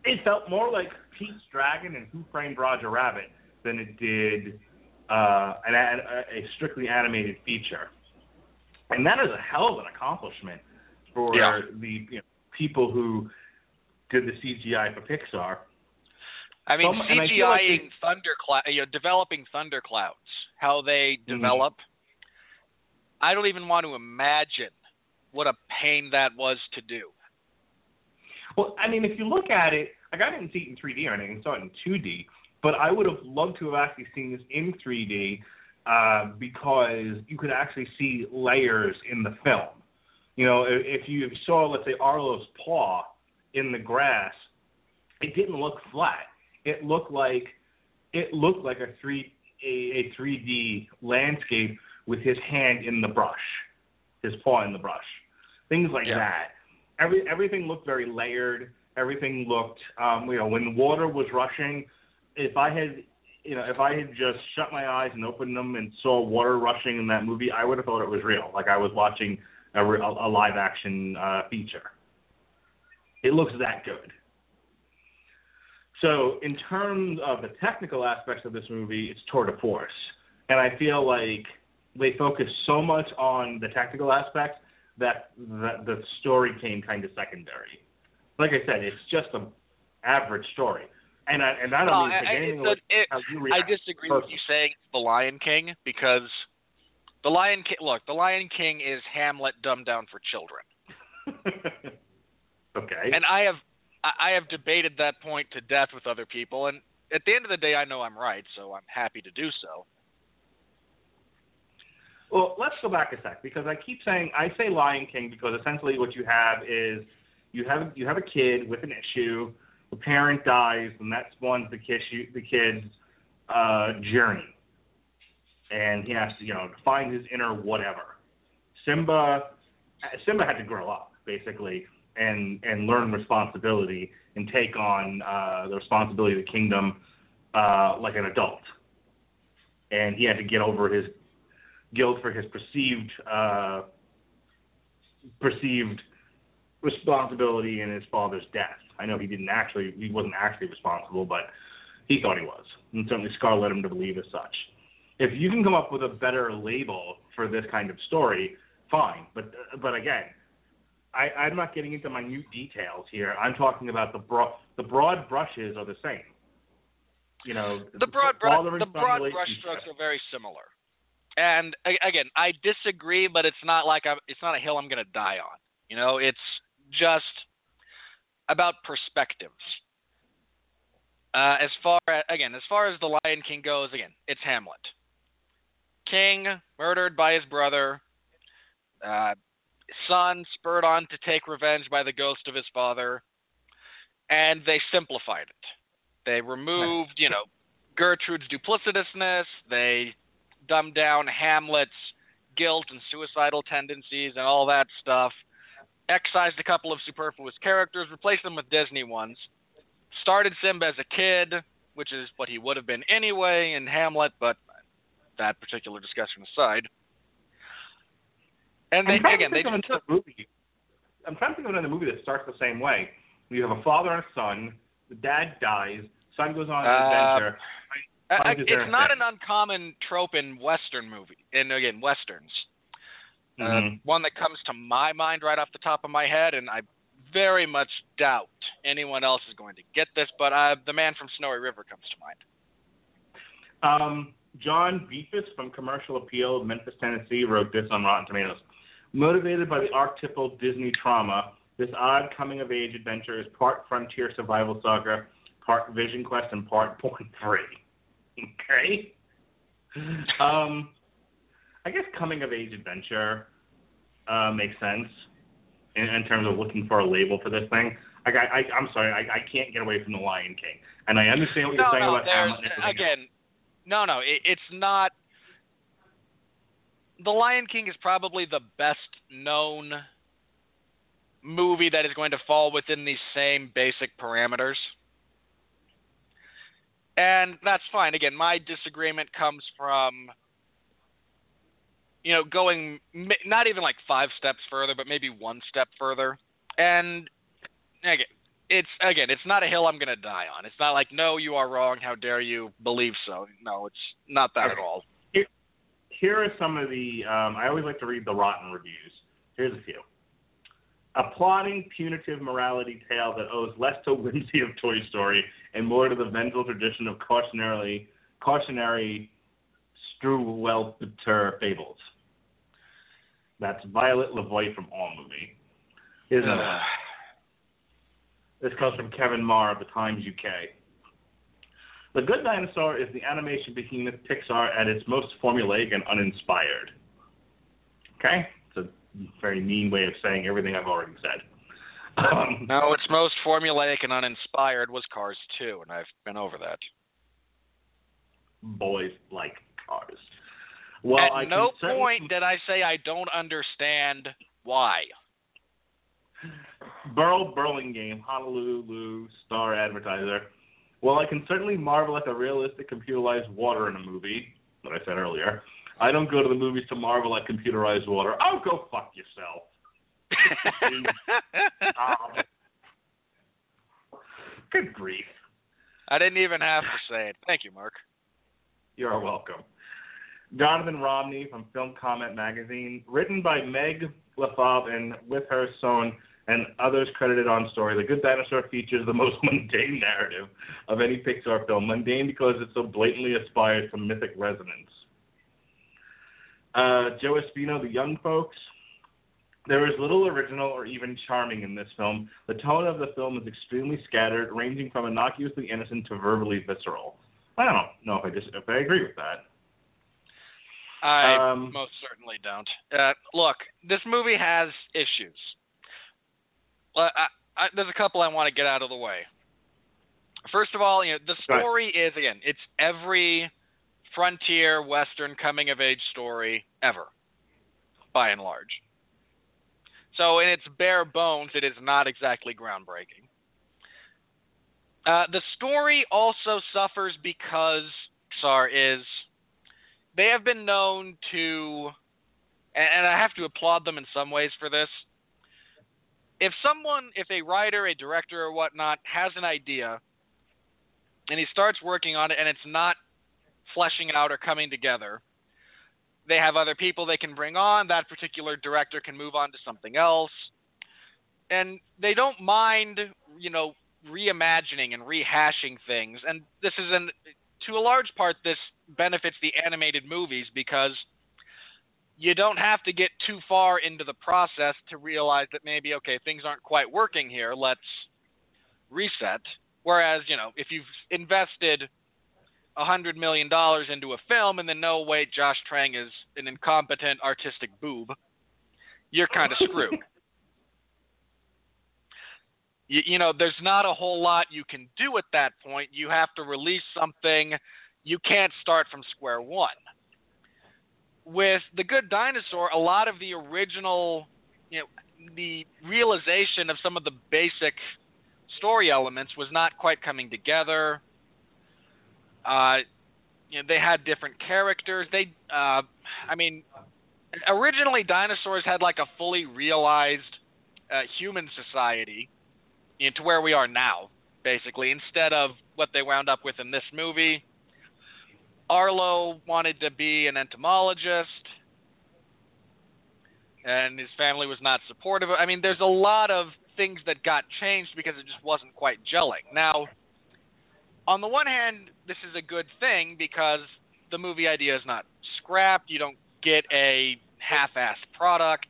it felt more like Pete's Dragon and Who Framed Roger Rabbit than it did uh, an, a strictly animated feature. And that is a hell of an accomplishment for yeah. the you know, people who did the CGI for Pixar. I mean, Some, CGIing like thundercloud, you know, developing thunderclouds, how they Mhm. develop. I don't even want to imagine what a pain that was to do. Well, I mean, if you look at it, like I didn't see it in 3D or anything, I saw it in 2D, but I would have loved to have actually seen this in 3D uh, because you could actually see layers in the film. You know, if, if you saw, let's say, Arlo's paw in the grass, it didn't look flat. It looked like it looked like a three a, a 3D landscape with his hand in the brush, his paw in the brush, things like Yeah. that. Every everything looked very layered. Everything looked, um, you know, when water was rushing. If I had, you know, if I had just shut my eyes and opened them and saw water rushing in that movie, I would have thought it was real, like I was watching a, a live action uh, feature. It looks that good. So, in terms of the technical aspects of this movie, it's tour de force, and I feel like they focus so much on the technical aspects that the, the story came kind of secondary. Like I said, it's just an average story, and I and I don't No, mean to I- anything it- it- I disagree with you saying it's the Lion King because the Lion King. Look, the Lion King is Hamlet dumbed down for children, okay. and I have I I have debated that point to death with other people, and at the end of the day, I know I'm right, so I'm happy to do so. Well, let's go back a sec because I keep saying I say Lion King because essentially what you have is you have you have a kid with an issue, the parent dies, and that spawns the kid the kid's uh, journey, and he has to you know find his inner whatever. Simba Simba had to grow up basically and and learn responsibility and take on uh, the responsibility of the kingdom uh, like an adult, and he had to get over his guilt for his perceived uh, perceived responsibility in his father's death. I know he didn't actually he wasn't actually responsible, but he thought he was, and certainly Scar led him to believe as such. If you can come up with a better label for this kind of story, fine. But but again, I, I'm not getting into minute details here. I'm talking about the broad the broad brushes are the same. You know, The broad brush, the broad brushstrokes are very similar. And again, I disagree, but it's not like I'm, it's not a hill I'm going to die on. You know, it's just about perspectives. Uh, as far as, again, as far as the Lion King goes, again, it's Hamlet. King murdered by his brother. Uh, son spurred on to take revenge by the ghost of his father, and they simplified it. They removed, you know, Gertrude's duplicitousness. They dumbed down Hamlet's guilt and suicidal tendencies and all that stuff. Excised a couple of superfluous characters, replaced them with Disney ones. Started Simba as a kid, which is what he would have been anyway in Hamlet, but that particular discussion aside. And they again they just took movie. I'm trying to think of another movie that starts the same way. You have a father and a son. The dad dies. Son goes on an Uh, adventure. I, I, it's not an uncommon trope in Western movie, and again westerns. Uh, Mhm. one that comes to my mind right off the top of my head, and I very much doubt anyone else is going to get this, but uh, the man from Snowy River comes to mind. Um, John Beifuss from Commercial Appeal, Memphis, Tennessee, wrote this on Rotten Tomatoes. Motivated by the archetypal Disney trauma, this odd coming of age adventure is part frontier survival saga, part Vision Quest, and part Free. Okay. Um, I guess coming of age adventure uh, makes sense in, in terms of looking for a label for this thing. I, I, I'm sorry, I, I can't get away from the Lion King, and I understand what you're saying no, about Hamlet. again, no, no, it, it's not. The Lion King is probably the best known movie that is going to fall within these same basic parameters. And that's fine. Again, my disagreement comes from you know going m- not even like 5 steps further, but maybe one step further. And again, it's again, it's not a hill I'm going to die on. It's not like no, you are wrong. How dare you believe so? No, it's not that at all. Here are some of the um, I always like to read the rotten reviews. Here's a few. A plotting, punitive morality tale that owes less to whimsy of Toy Story and more to the vengeful tradition of cautionary, cautionary Struwwelpeter fables. That's Violet LeVoit from AllMovie. Here's another one. This comes from Kevin Maher of the Times UK. The Good Dinosaur is the animation behemoth Pixar at its most formulaic and uninspired. Okay? It's a very mean way of saying everything I've already said. Um, No, its most formulaic and uninspired was Cars 2, and I've been over that. boys like cars. Well, At I no point did I say I don't understand why. Burl Burlingame, Honolulu Star Advertiser. Well, I can certainly marvel at the realistic computerized water in a movie that I said earlier. I don't go to the movies to marvel at computerized water. Oh, go fuck yourself. Um, good grief. I didn't even have to say it. Thank you, Mark. You're welcome. Jonathan Romney from Film Comment Magazine, written by Meg LeFauve and with her son and others credited on story. The Good Dinosaur features the most mundane narrative of any Pixar film. Mundane because it so blatantly aspires to mythic resonance. Uh, Joe Espino, The Young Folks. There is little original or even charming in this film. The tone of the film is extremely scattered, ranging from innocuously innocent to verbally visceral. I don't know if I just if I agree with that. I Um, most certainly don't. Uh, look, this movie has issues. I, I, there's a couple I want to get out of the way. First of all, you know, the story is again, it's every frontier western coming of age story ever, by and large. So, in its bare bones, it is not exactly groundbreaking. Uh, the story also suffers because Pixar is they have been known to and, and I have to applaud them in some ways for this. If someone if a writer, a director or whatnot has an idea and he starts working on it and it's not fleshing out or coming together, they have other people they can bring on, that particular director can move on to something else. And they don't mind, you know, reimagining and rehashing things. And this is an to a large part this benefits the animated movies because you don't have to get too far into the process to realize that maybe okay things aren't quite working here let's reset. Whereas you know if you've invested a hundred million dollars into a film and then no wait Josh Trank is an incompetent artistic boob you're kind of screwed. You, you know there's not a whole lot you can do at that point. You have to release something. You can't start from square one with the good dinosaur a lot of the original you know the realization of some of the basic story elements was not quite coming together. Uh you know they had different characters. They uh i mean originally dinosaurs had like a fully realized uh, human society you know, to where we are now basically instead of what they wound up with in this movie Arlo wanted to be an entomologist, and his family was not supportive. I mean, there's a lot of things that got changed because it just wasn't quite gelling. Now, on the one hand, this is a good thing because the movie idea is not scrapped. You don't get a half-assed product.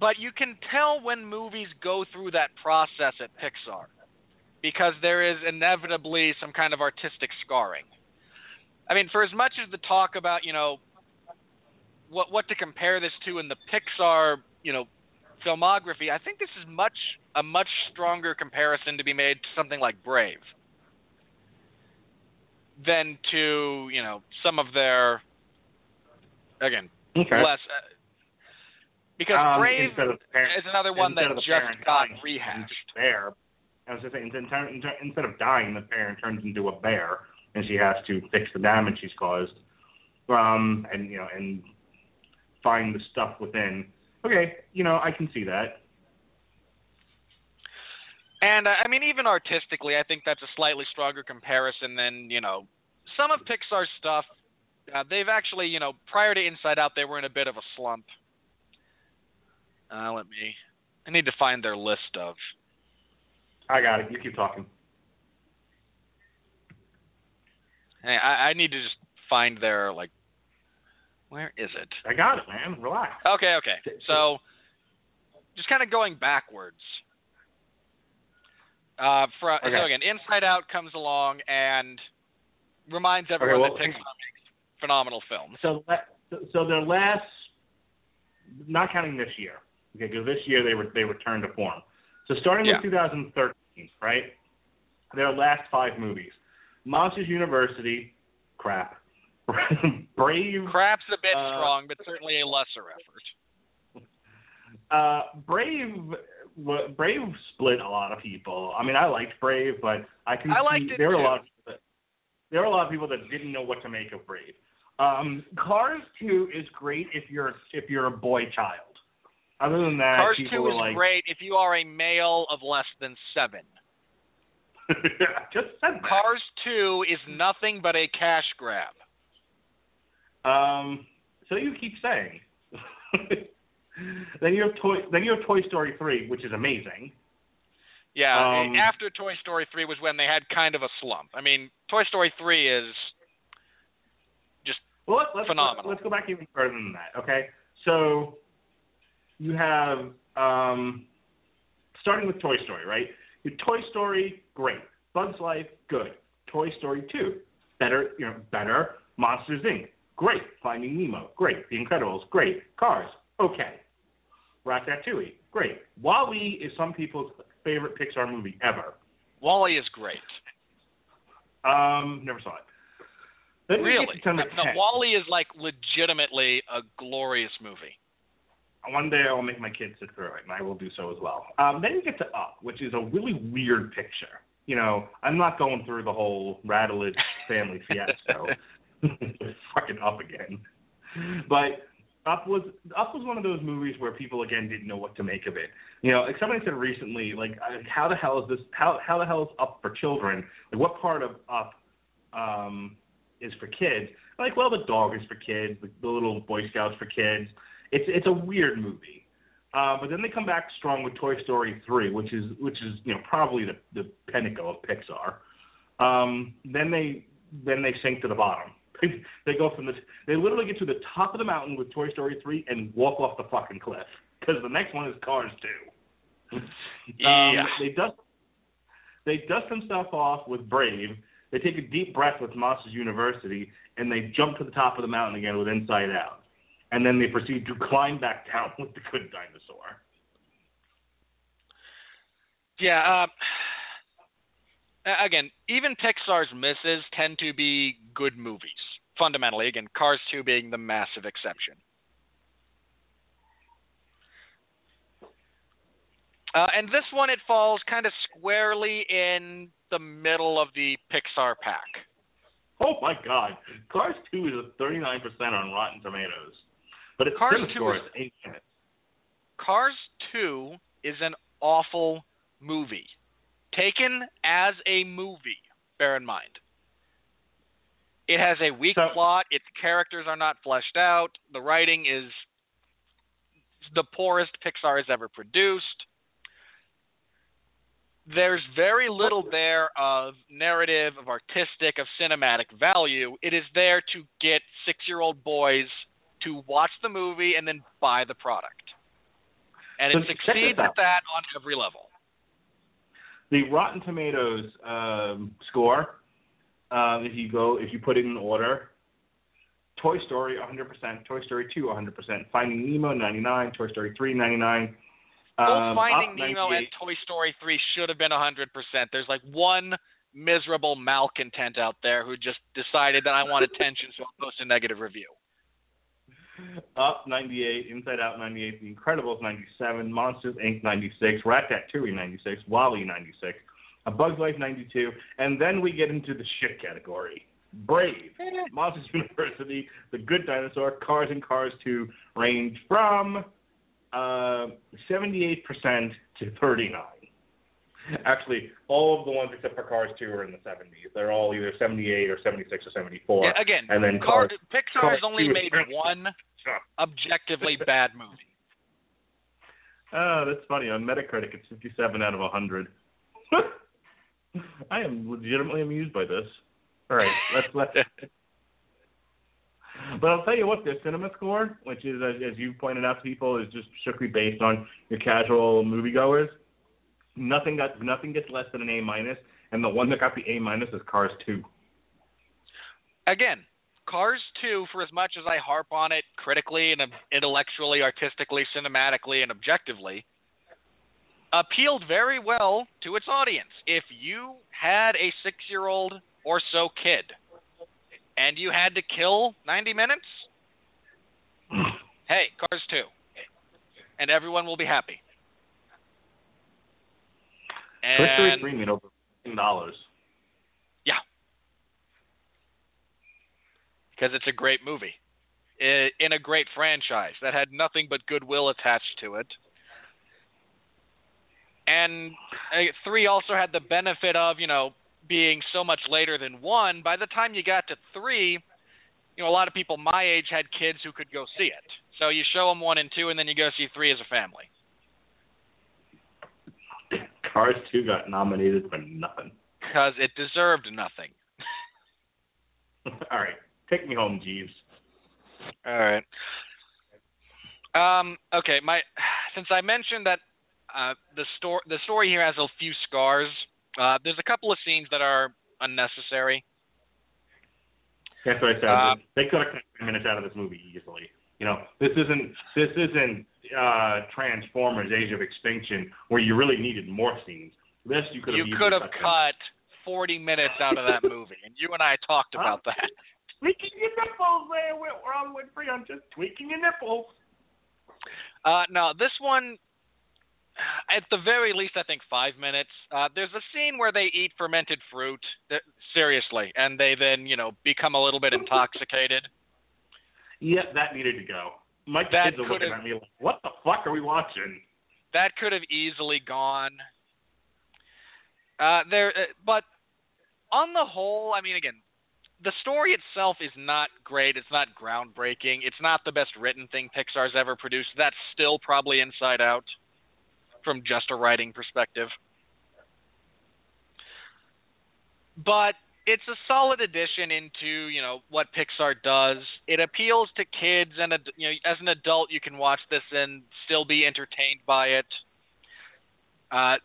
But you can tell when movies go through that process at Pixar because there is inevitably some kind of artistic scarring. I mean, for as much as the talk about, you know, what what to compare this to in the Pixar, you know, filmography, I think this is much a much stronger comparison to be made to something like Brave than to, you know, some of their again, Okay. less uh, because Um, Brave is another one that just got rehashed. Bear. I was just saying, instead, of dying, the parent turns into a bear, and she has to fix the damage she's caused, um, and you know, and find the stuff within. Okay, you know, I can see that. And uh, I mean, even artistically, I think that's a slightly stronger comparison than you know some of Pixar's stuff. Uh, they've actually, you know, prior to Inside Out, they were in a bit of a slump. Uh, let me. I need to find their list of. I got it. You keep talking. Hey, I, I need to just find their like. Where is it? I got it, man. Relax. Okay, okay. So, just kind of going backwards. Uh, for, Okay. So again, Inside Out comes along and reminds everyone well, that Pixar makes phenomenal films. So, so, so their last, not counting this year, okay, because this year they were they returned to form. So starting Yeah. with 2013, right? Their last five movies: Monsters University, crap. Brave, Crap's a bit Uh, strong, but certainly a lesser effort. uh, Brave, Brave split a lot of people. I mean, I liked Brave, but I can I liked see it there were a too. lot. Of people that, there were a lot of people that didn't know what to make of Brave. Um, Cars 2 is great if you're if you're a boy child. Other than that, Cars people 2 were is like, great if you are a male of less than seven. just said that. Cars 2 is nothing but a cash grab. Um, so you keep saying. then you have Toy. Then you have Toy Story 3, which is amazing. Yeah, Um, after Toy Story 3 was when they had kind of a slump. I mean, Toy Story 3 is Well, let's, let's, Phenomenal. Let's go back even further than that. Okay, so you have um, starting with Toy Story, right? Your Toy Story, great. Bugs Life, good. Toy Story 2, better. You know, better. Monsters Inc., great. Finding Nemo, great. The Incredibles, great. Cars, okay. Ratatouille, great. WALL-E is some people's favorite Pixar movie ever. WALL-E is great. Um, never saw it. Then Really? No, 10. WALL-E is like legitimately a glorious movie. One day I'll make my kids sit through it, and I will do so as well. Um, then you get to Up, which is a really weird picture. You know, I'm not going through the whole Rattledge family fiasco. Fucking Up again. But Up was Up was one of those movies where people again didn't know what to make of it. You know, like somebody said recently, like uh, how the hell is this? How how the hell is Up for children? Like what part of Up um, is for kids? Like, well, the dog is for kids, the, the little Boy Scouts for kids. It's it's a weird movie. Uh, but then they come back strong with Toy Story 3, which is which is you know probably the the pinnacle of Pixar. Um, then they then they sink to the bottom. they go from the they literally get to the top of the mountain with Toy Story 3 and walk off the fucking cliff because the next one is Cars 2. Um, Yeah. They dust they dust themselves off with Brave. They take a deep breath with Monsters University, and they jump to the top of the mountain again with Inside Out. And then they proceed to climb back down with the Good Dinosaur. Yeah. Uh, again, even Pixar's misses tend to be good movies. Fundamentally, again, Cars 2 being the massive exception. Uh, and this one, it falls kind of squarely in the middle of the Pixar pack. Oh my God, Cars 2 is a 39% on Rotten Tomatoes, but it's Cars Cinema 2 Score is- minutes. Cars 2 is an awful movie. Taken as a movie, bear in mind. It has a weak So- plot, its characters are not fleshed out, the writing is the poorest Pixar has ever produced. there's very little there of narrative, of artistic, of cinematic value. It is there to get six year old boys to watch the movie and then buy the product. And So it succeeds at that on every level. The Rotten Tomatoes um, score, uh, if you go, if you put it in order, Toy Story 100%, Toy Story 2 100%, Finding Nemo 99, Toy Story 3 99. Both Um, Finding Up Nemo and Toy Story 3 should have been 100%. There's like one miserable malcontent out there who just decided that I want attention, so I'll post a negative review. Up 98, Inside Out 98, The Incredibles 97, Monsters Inc. 96, Ratatouille 96, WALL-E 96, A Bug's Life 92, and then we get into the shit category. Brave, Monsters University, The Good Dinosaur, Cars and Cars 2 range from uh, 78% to 39. Actually, all of the ones except for Cars 2 are in the 70s. They're all either 78 or 76 or 74. Yeah, again, and then Car- Cars Pixar Cars has only 2 is made one objectively bad movie. Oh, that's funny. On Metacritic, it's 57 out of 100. I am legitimately amused by this. All right, let's let. but I'll tell you what, their cinema score, which is as, as you pointed out to people, is just strictly based on your casual moviegoers. Nothing got nothing gets less than an A minus, and the one that got the A minus is Cars 2. Again, Cars 2, for as much as I harp on it critically and intellectually, artistically, cinematically, and objectively, appealed very well to its audience. If you had a six year old or so kid and you had to kill 90 minutes, hey, Cars 2. And everyone will be happy. And 3 made over dollars. Yeah. Because it's a great movie. In a great franchise that had nothing but goodwill attached to it. And uh, 3 also had the benefit of, you know, being so much later than 1. By the time you got to 3, you know, a lot of people my age had kids who could go see it. So you show them 1 and 2 and then you go see 3 as a family. Cars 2 got nominated for nothing. Because it deserved nothing. All right, take me home, Jeeves. All right. Um, okay, my since I mentioned that uh, the story the story here has a few scars. Uh, there's a couple of scenes that are unnecessary. That's what I said. Um, they could have cut ten minutes out of this movie easily. You know, this isn't this isn't uh Transformers: Age of Extinction where you really needed more scenes. This you could have You could have cut. cut 40 minutes out of that movie, and you and I talked about that. Tweaking your nipples there, Ron Winfree. I'm just tweaking your nipples. Uh, no, this one, at the very least, I think five minutes. Uh, there's a scene where they eat fermented fruit, th- seriously, and they then, you know, become a little bit intoxicated. Yeah, that needed to go. My That kids are looking at me like, "What the fuck are we watching?" that could have easily gone. Uh, there, uh, but on the whole, I mean, again, the story itself is not great. It's not groundbreaking. It's not the best written thing Pixar's ever produced. That's still probably Inside Out, from just a writing perspective. But it's a solid addition into you know what Pixar does. It appeals to kids, and you know as an adult you can watch this and still be entertained by it. Uh,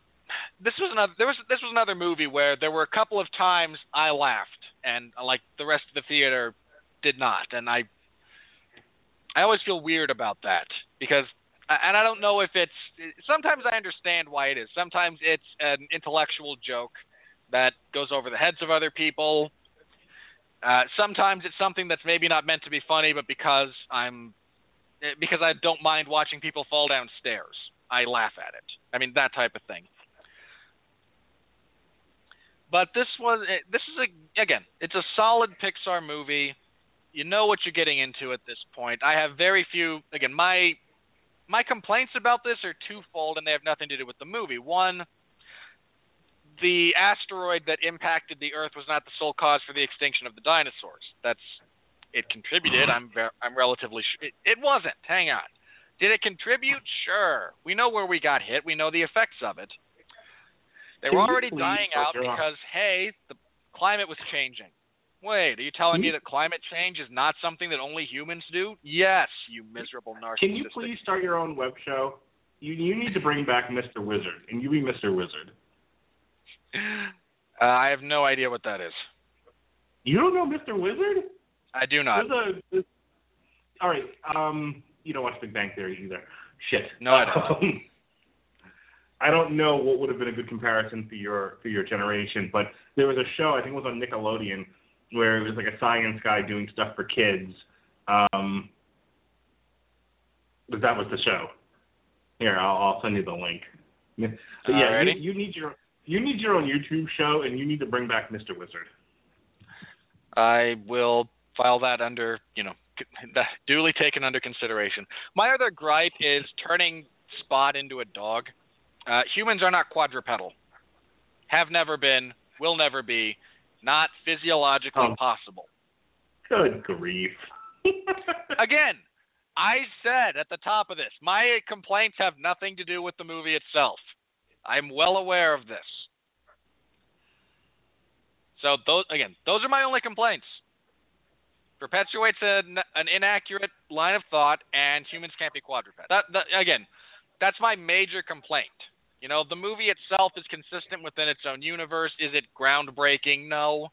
this was another there was this was another movie where there were a couple of times I laughed and uh, like the rest of the theater did not, and I I always feel weird about that because and I don't know if it's sometimes I understand why it is. Sometimes it's an intellectual joke that goes over the heads of other people. Uh, sometimes it's something that's maybe not meant to be funny, but because I'm eh, because I don't mind watching people fall down stairs, I laugh at it. I mean that type of thing. But this was eh, this is a again, it's a solid Pixar movie. You know what you're getting into at this point. I have very few again, my my complaints about this are twofold and they have nothing to do with the movie. One, the asteroid that impacted the Earth was not the sole cause for the extinction of the dinosaurs. That's it contributed. I'm ver- I'm relatively sure it, it wasn't. Hang on. Did it contribute? Sure. We know where we got hit. We know the effects of it. They were already dying out because hey, the climate was changing. Wait, are you telling me that climate change is not something that only humans do? Yes, you miserable narcissist. Can you please start your own web show? You you need to bring back Mr. Wizard, and you be Mr. Wizard. Uh, I have no idea what that is. You don't know Mr. Wizard? I do not. There's a, there's, all right. Um, you don't watch Big Bang Theory either. Shit. No, I don't. Um, I don't know what would have been a good comparison for your for your generation, but there was a show I think it was on Nickelodeon where it was like a science guy doing stuff for kids. Um, but that was the show. Here, I'll, I'll send you the link. So yeah, you, you need your you need your own YouTube show, and you need to bring back Mr. Wizard. I will file that under, you know, duly taken under consideration. My other gripe is turning Spot into a dog. Uh, humans are not quadrupedal. Have never been, will never be, not physiologically Oh. possible. Good grief. Again, I said at the top of this, my complaints have nothing to do with the movie itself. I'm well aware of this. So those again, those are my only complaints. Perpetuates an, an inaccurate line of thought, and humans can't be quadrupeds. That, that again, that's my major complaint. You know, the movie itself is consistent within its own universe. Is it groundbreaking? No.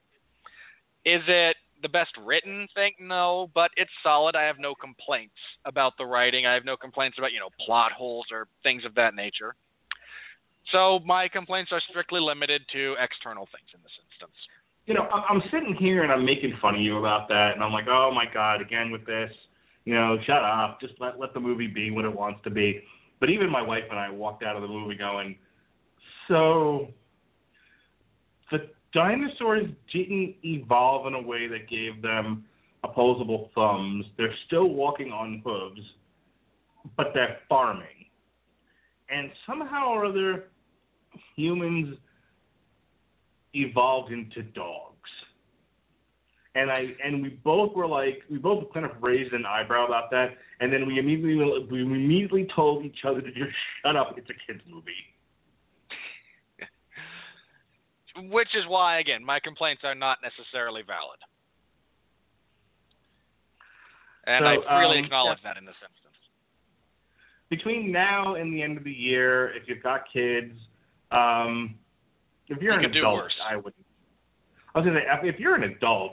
Is it the best written thing? No, but it's solid. I have no complaints about the writing. I have no complaints about, you know, plot holes or things of that nature. So my complaints are strictly limited to external things in this instance. you know, I'm, sitting here and I'm making fun of you about that, and I'm like, oh my god, again with this. You know, shut up. Just let let the movie be what it wants to be. But even my wife and I walked out of the movie going, so the dinosaurs didn't evolve in a way that gave them opposable thumbs. They're still walking on hooves, but they're farming. And somehow or other, humans evolved into dogs. And I and we both were like we both kind of raised an eyebrow about that, and then we immediately we immediately told each other to just shut up. It's a kids movie. Which is why, again, my complaints are not necessarily valid. And So, I freely um, acknowledge that in this instance. Between now and the end of the year, if you've got kids, um, if you're You an adult. I would. I was gonna say if if you're an adult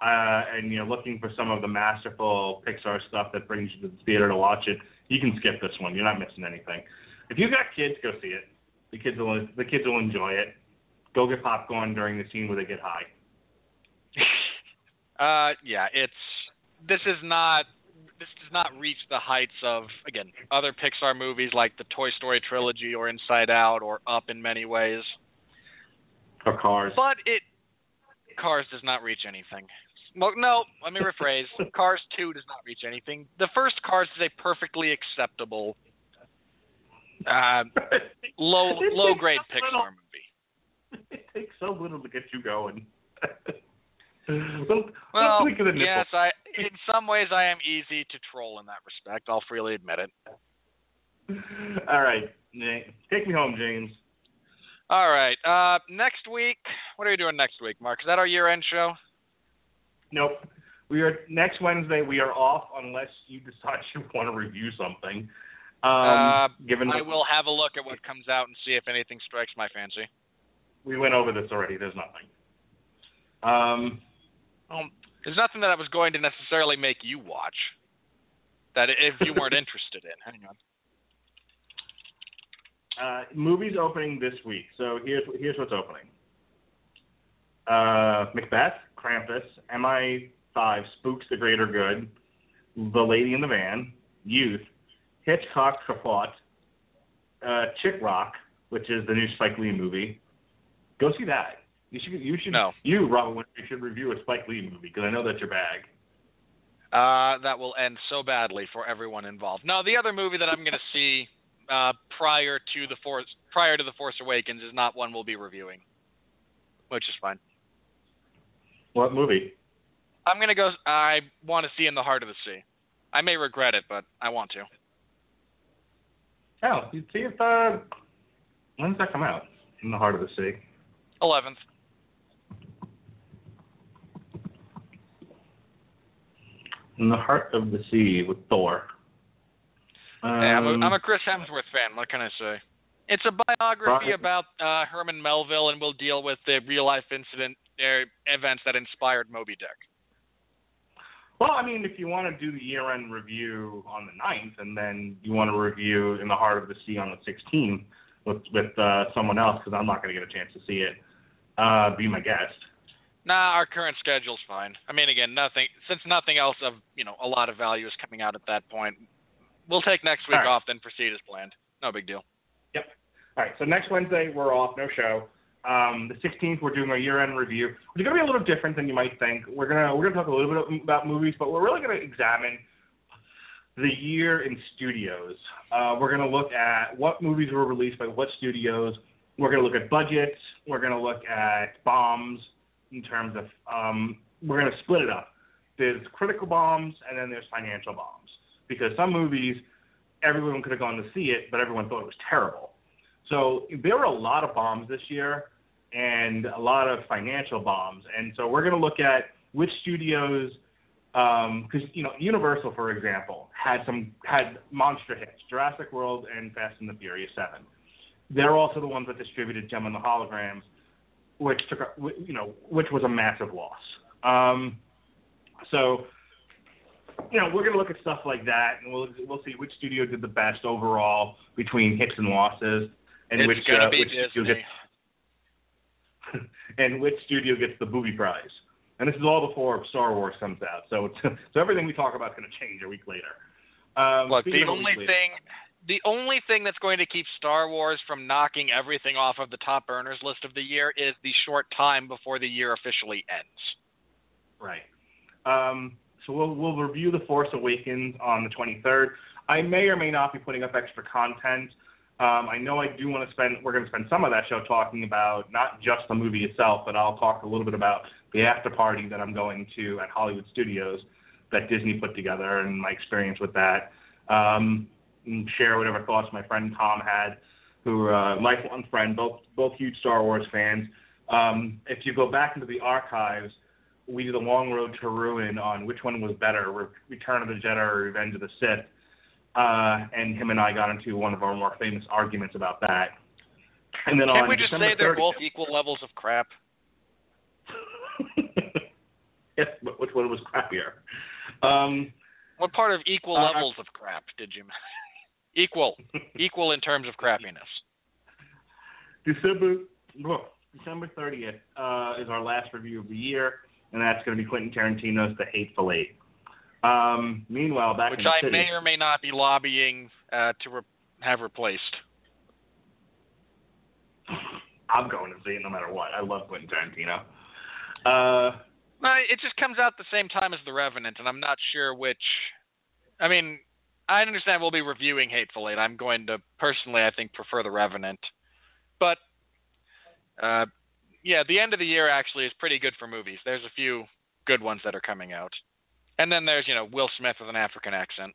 uh, and you're looking for some of the masterful Pixar stuff that brings you to the theater to watch it, you can skip this one. You're not missing anything. If you've got kids, go see it. The kids will the kids will enjoy it. Go get popcorn during the scene where they get high. Uh, yeah, it's this is not this does not reach the heights of again other Pixar movies like the Toy Story trilogy or Inside Out or Up in many ways. Or cars. But it Cars does not reach anything. Well, no, let me rephrase. Cars 2 does not reach anything. The first Cars is a perfectly acceptable uh, low low grade Pixar little- movie. It takes so little to get you going. Well, Well, let's look at the yes, I in some ways I am easy to troll in that respect. I'll freely admit it. All right, take me home, James. All right. Uh, next week, what are you doing next week, Mark? Is that our year-end show? Nope. We are next Wednesday. We are off unless you decide you want to review something. Um, Uh, given I will have a look at what comes out and see if anything strikes my fancy. we went over this already. There's nothing. Um, Um, there's nothing that I was going to necessarily make you watch. That if you weren't interested in. Hang on. uh, movies opening this week. So here's here's what's opening. Uh, Macbeth, Krampus, MI5, Spooks the Greater Good, The Lady in the Van, Youth, Hitchcock Kaput, uh, Chi-Raq, which is the new Spike Lee movie. Go see that. You should. You should. No. You, Robin, you should review a Spike Lee movie because I know that's your bag. Uh, that will end so badly for everyone involved. No, the other movie that I'm going to see uh, prior to the Force prior to the Force Awakens is not one we'll be reviewing, which is fine. What movie? I'm going to go. I want to see In the Heart of the Sea. I may regret it, but I want to. Oh, you see if uh, when does that come out? In the heart of the sea. Eleventh. In the heart of the sea with Thor. Um, yeah, I'm a, I'm a Chris Hemsworth fan. What can I say? It's a biography Right. about uh, Herman Melville, and we'll deal with the real life incident er, events that inspired Moby Dick. Well, I mean, if you want to do the year-end review on the 9th, and then you want to review In the Heart of the Sea on the 16th with with uh, someone else, because I'm not going to get a chance to see it, uh, be my guest. Nah, our current schedule's fine. I mean, again, nothing since nothing else of you know a lot of value is coming out at that point. We'll take next week right. off, then proceed as planned. No big deal. Yep. All right, so next Wednesday we're off, no show. Um, the 16th we're doing our year-end review, which is going to be a little different than you might think. We're gonna we're gonna talk a little bit about movies, but we're really going to examine the year in studios. Uh, we're going to look at what movies were released by what studios. We're going to look at budgets. We're going to look at bombs in terms of um, we're going to split it up. There's critical bombs and then there's financial bombs because some movies everyone could have gone to see it, but everyone thought it was terrible. So there were a lot of bombs this year and a lot of financial bombs. And so we're going to look at which studios, because you know Universal, for example, had some had monster hits, Jurassic World and Fast and the Furious Seven. They're also the ones that distributed Jem and the Holograms, which took a, you know which was a massive loss. Um, so you know we're going to look at stuff like that, and we'll we'll see which studio did the best overall between hits and losses and it's which uh, which studio Disney. gets and which studio gets the booby prize. And this is all before Star Wars comes out, so it's, so everything we talk about is going to change a week later. Um, Look, the only thing, the only thing that's going to keep Star Wars from knocking everything off of the top earners list of the year is the short time before the year officially ends. Right. Um, so we'll we'll review The Force Awakens on the 23rd. I may or may not be putting up extra content. Um, I know I do want to spend. We're going to spend some of that show talking about not just the movie itself, but I'll talk a little bit about the after party that I'm going to at Hollywood Studios that Disney put together and my experience with that. Um, and share whatever thoughts my friend Tom had, who uh, lifelong friend, both both huge Star Wars fans. Um, if you go back into the archives, we did a long road to ruin on which one was better, Re- Return of the Jedi or Revenge of the Sith. Uh, and him and I got into one of our more famous arguments about that. And then Can't on we just December say they're 30th both equal levels of crap? yes, but which one was crappier? Um, What part of equal Uh, levels of crap did you? Equal, equal in terms of crappiness. December look, December 30th uh, is our last review of the year, and that's going to be Quentin Tarantino's The Hateful Eight. Um, meanwhile, back which in the I city, may or may not be lobbying uh, to re- have replaced. I'm going to see it no matter what. I love Quentin Tarantino. Uh, it just comes out the same time as The Revenant, and I'm not sure which. I mean, I understand we'll be reviewing Hateful Eight. I'm going to personally, I think, prefer The Revenant, but uh, yeah, the end of the year actually is pretty good for movies. There's a few good ones that are coming out, and then there's you know Will Smith with an African accent.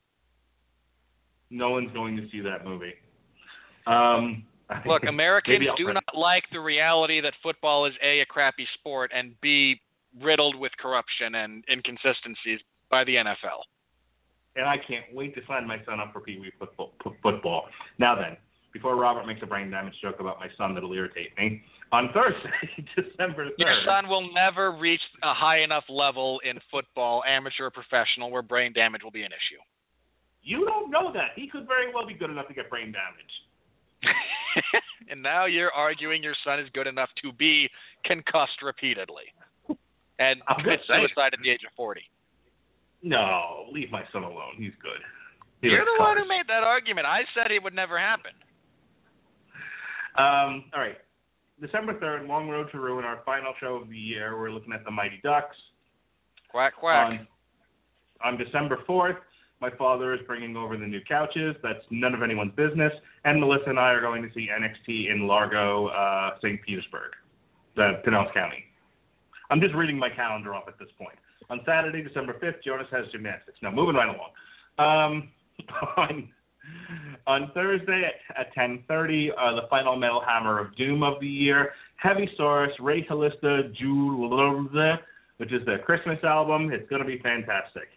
no one's going to see that movie. Um, Look, Americans do rent not like the reality that football is a a crappy sport and b riddled with corruption and inconsistencies by the NFL. And I can't wait to sign my son up for Pee Wee football. Now then, before Robert makes a brain damage joke about my son that'll irritate me, on Thursday, December 3rd. Your son will never reach a high enough level in football, amateur or professional, where brain damage will be an issue. You don't know that. He could very well be good enough to get brain damage. and now you're arguing your son is good enough to be concussed repeatedly and commit suicide at the age of 40. No, leave my son alone. He's good. He You're the one who made that argument. I said it would never happen. Um, all right. December 3rd, Long Road to Ruin, our final show of the year. We're looking at the Mighty Ducks. Quack quack. On, on December 4th, my father is bringing over the new couches. That's none of anyone's business. And Melissa and I are going to see NXT in Largo, uh, St. Petersburg, the Pinellas County. I'm just reading my calendar off at this point. On Saturday, December 5th, Jonas has gymnastics. Now, moving right along. Um, on on Thursday at, at 10:30, uh, the final Metal Hammer of Doom of the year, Heavy Source, Ray Calista, Julze, which is their Christmas album. It's going to be fantastic.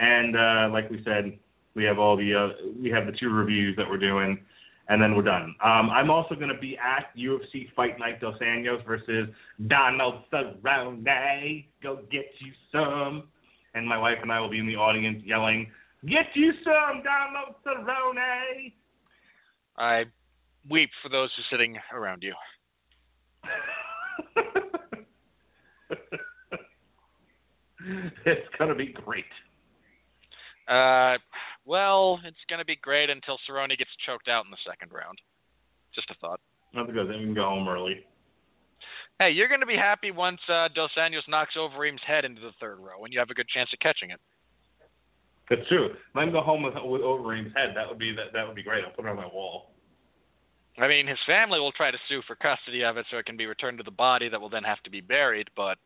And uh, like we said, we have all the uh, we have the two reviews that we're doing, and then we're done. Um, I'm also going to be at UFC Fight Night Dos Anjos versus Donald Cerrone. Go get you some. And my wife and I will be in the audience yelling, "Get you some, Donald Cerrone!" I weep for those who are sitting around you. it's gonna be great. Uh, well, it's gonna be great until Cerrone gets choked out in the second round. Just a thought. Not because then we can go home early. Hey, you're gonna be happy once uh, Dos Anjos knocks Overeem's head into the third row, and you have a good chance of catching it. That's true. I can go home with, with Overeem's head, that would be that that would be great. I'll put it on my wall. I mean, his family will try to sue for custody of it, so it can be returned to the body that will then have to be buried. But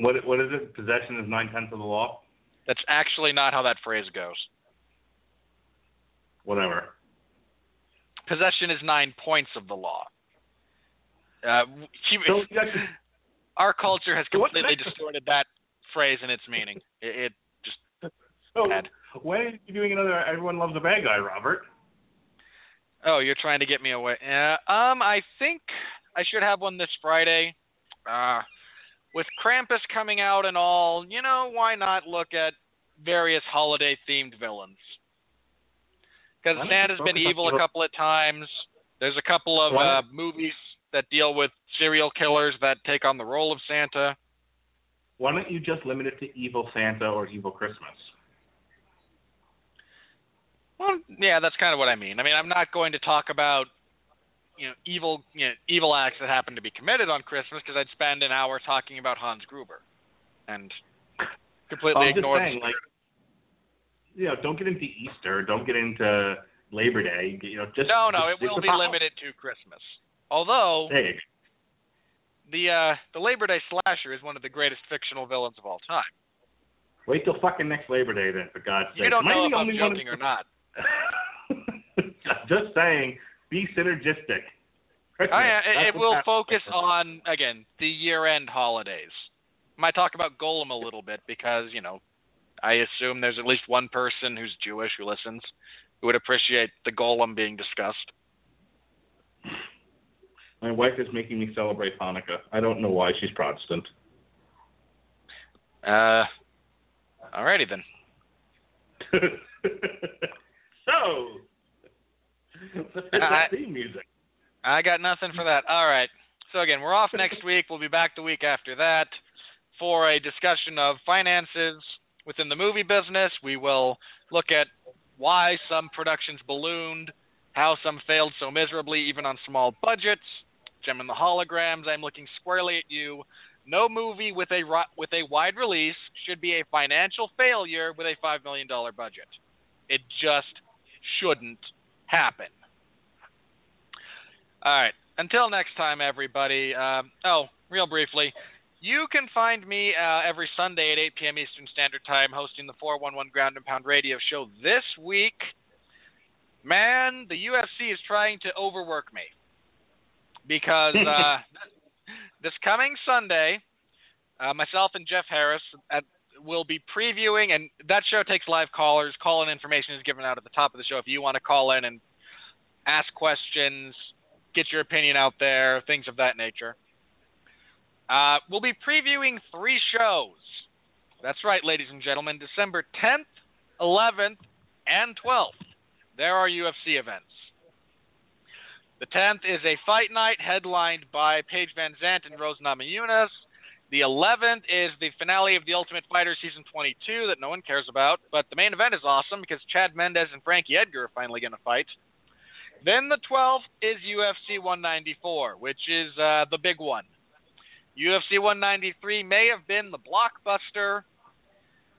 what what is it? Possession is nine tenths of the law. That's actually not how that phrase goes. Whatever. Possession is nine points of the law. Uh, so, our culture has completely distorted that phrase and its meaning. It, it just. So, bad. when are you doing another Everyone Loves a Bad Guy, Robert? Oh, you're trying to get me away. Uh, um, I think I should have one this Friday. Uh, with Krampus coming out and all, you know, why not look at various holiday themed villains? Because Santa's been evil a couple of times. There's a couple of uh, movies that deal with serial killers that take on the role of Santa. Why don't you just limit it to Evil Santa or Evil Christmas? Well, yeah, that's kind of what I mean. I mean, I'm not going to talk about you know evil you know, evil acts that happen to be committed on Christmas because I'd spend an hour talking about Hans Gruber and completely ignore. Saying, like, you know, don't get into Easter, don't get into Labor Day. You know, just no, no, just it will be limited to Christmas. Although hey. the uh the Labor Day slasher is one of the greatest fictional villains of all time. Wait till fucking next Labor Day, then, for God's sake. You don't Am know I if I'm joking or not. Just saying, be synergistic. Oh, yeah, it, it will focus on again the year-end holidays. I might talk about Golem a little bit because you know I assume there's at least one person who's Jewish who listens who would appreciate the Golem being discussed. My wife is making me celebrate Hanukkah. I don't know why she's Protestant. Uh, alrighty then. so, I- the theme music. I got nothing for that. All right. So again, we're off next week. We'll be back the week after that for a discussion of finances within the movie business. We will look at why some productions ballooned, how some failed so miserably even on small budgets. Jem and the holograms. I'm looking squarely at you. No movie with a with a wide release should be a financial failure with a five million dollar budget. It just shouldn't happen. All right. Until next time, everybody. Um, oh, real briefly, you can find me uh, every Sunday at 8 p.m. Eastern Standard Time hosting the 411 Ground and Pound Radio Show. This week, man, the UFC is trying to overwork me because uh, this coming Sunday, uh, myself and Jeff Harris at, will be previewing, and that show takes live callers. Call-in information is given out at the top of the show if you want to call in and ask questions, get your opinion out there, things of that nature. Uh, we'll be previewing three shows. That's right, ladies and gentlemen. December 10th, 11th, and 12th. There are UFC events. The 10th is a fight night headlined by Paige Van Zant and Rose Namajunas. The 11th is the finale of The Ultimate Fighter Season 22 that no one cares about, but the main event is awesome because Chad Mendes and Frankie Edgar are finally going to fight. Then the 12th is UFC 194, which is uh, the big one. UFC 193 may have been the blockbuster,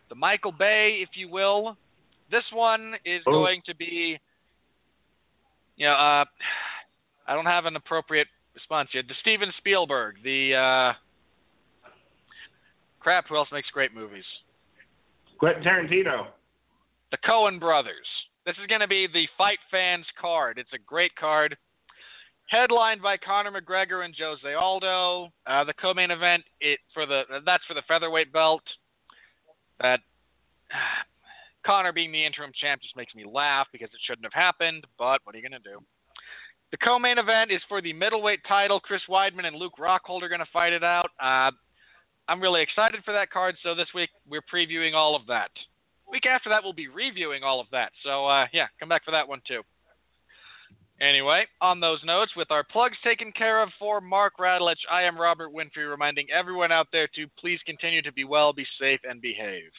the Michael Bay, if you will. This one is Oh. going to be, you know, uh, I don't have an appropriate response yet. The Steven Spielberg, the uh, crap. Who else makes great movies? Quentin Tarantino. The Coen brothers. This is going to be the Fight Fans card. It's a great card. Headlined by Conor McGregor and Jose Aldo. Uh, the co-main event it for the that's for the featherweight belt. That Conor being the interim champ just makes me laugh because it shouldn't have happened. But what are you going to do? The co-main event is for the middleweight title. Chris Weidman and Luke Rockhold are going to fight it out. Uh, I'm really excited for that card. So this week we're previewing all of that. Week after that we'll be reviewing all of that. So uh, yeah, come back for that one too. Anyway, on those notes, with our plugs taken care of for Mark Radulich, I am Robert Winfree, reminding everyone out there to please continue to be well, be safe, and behave.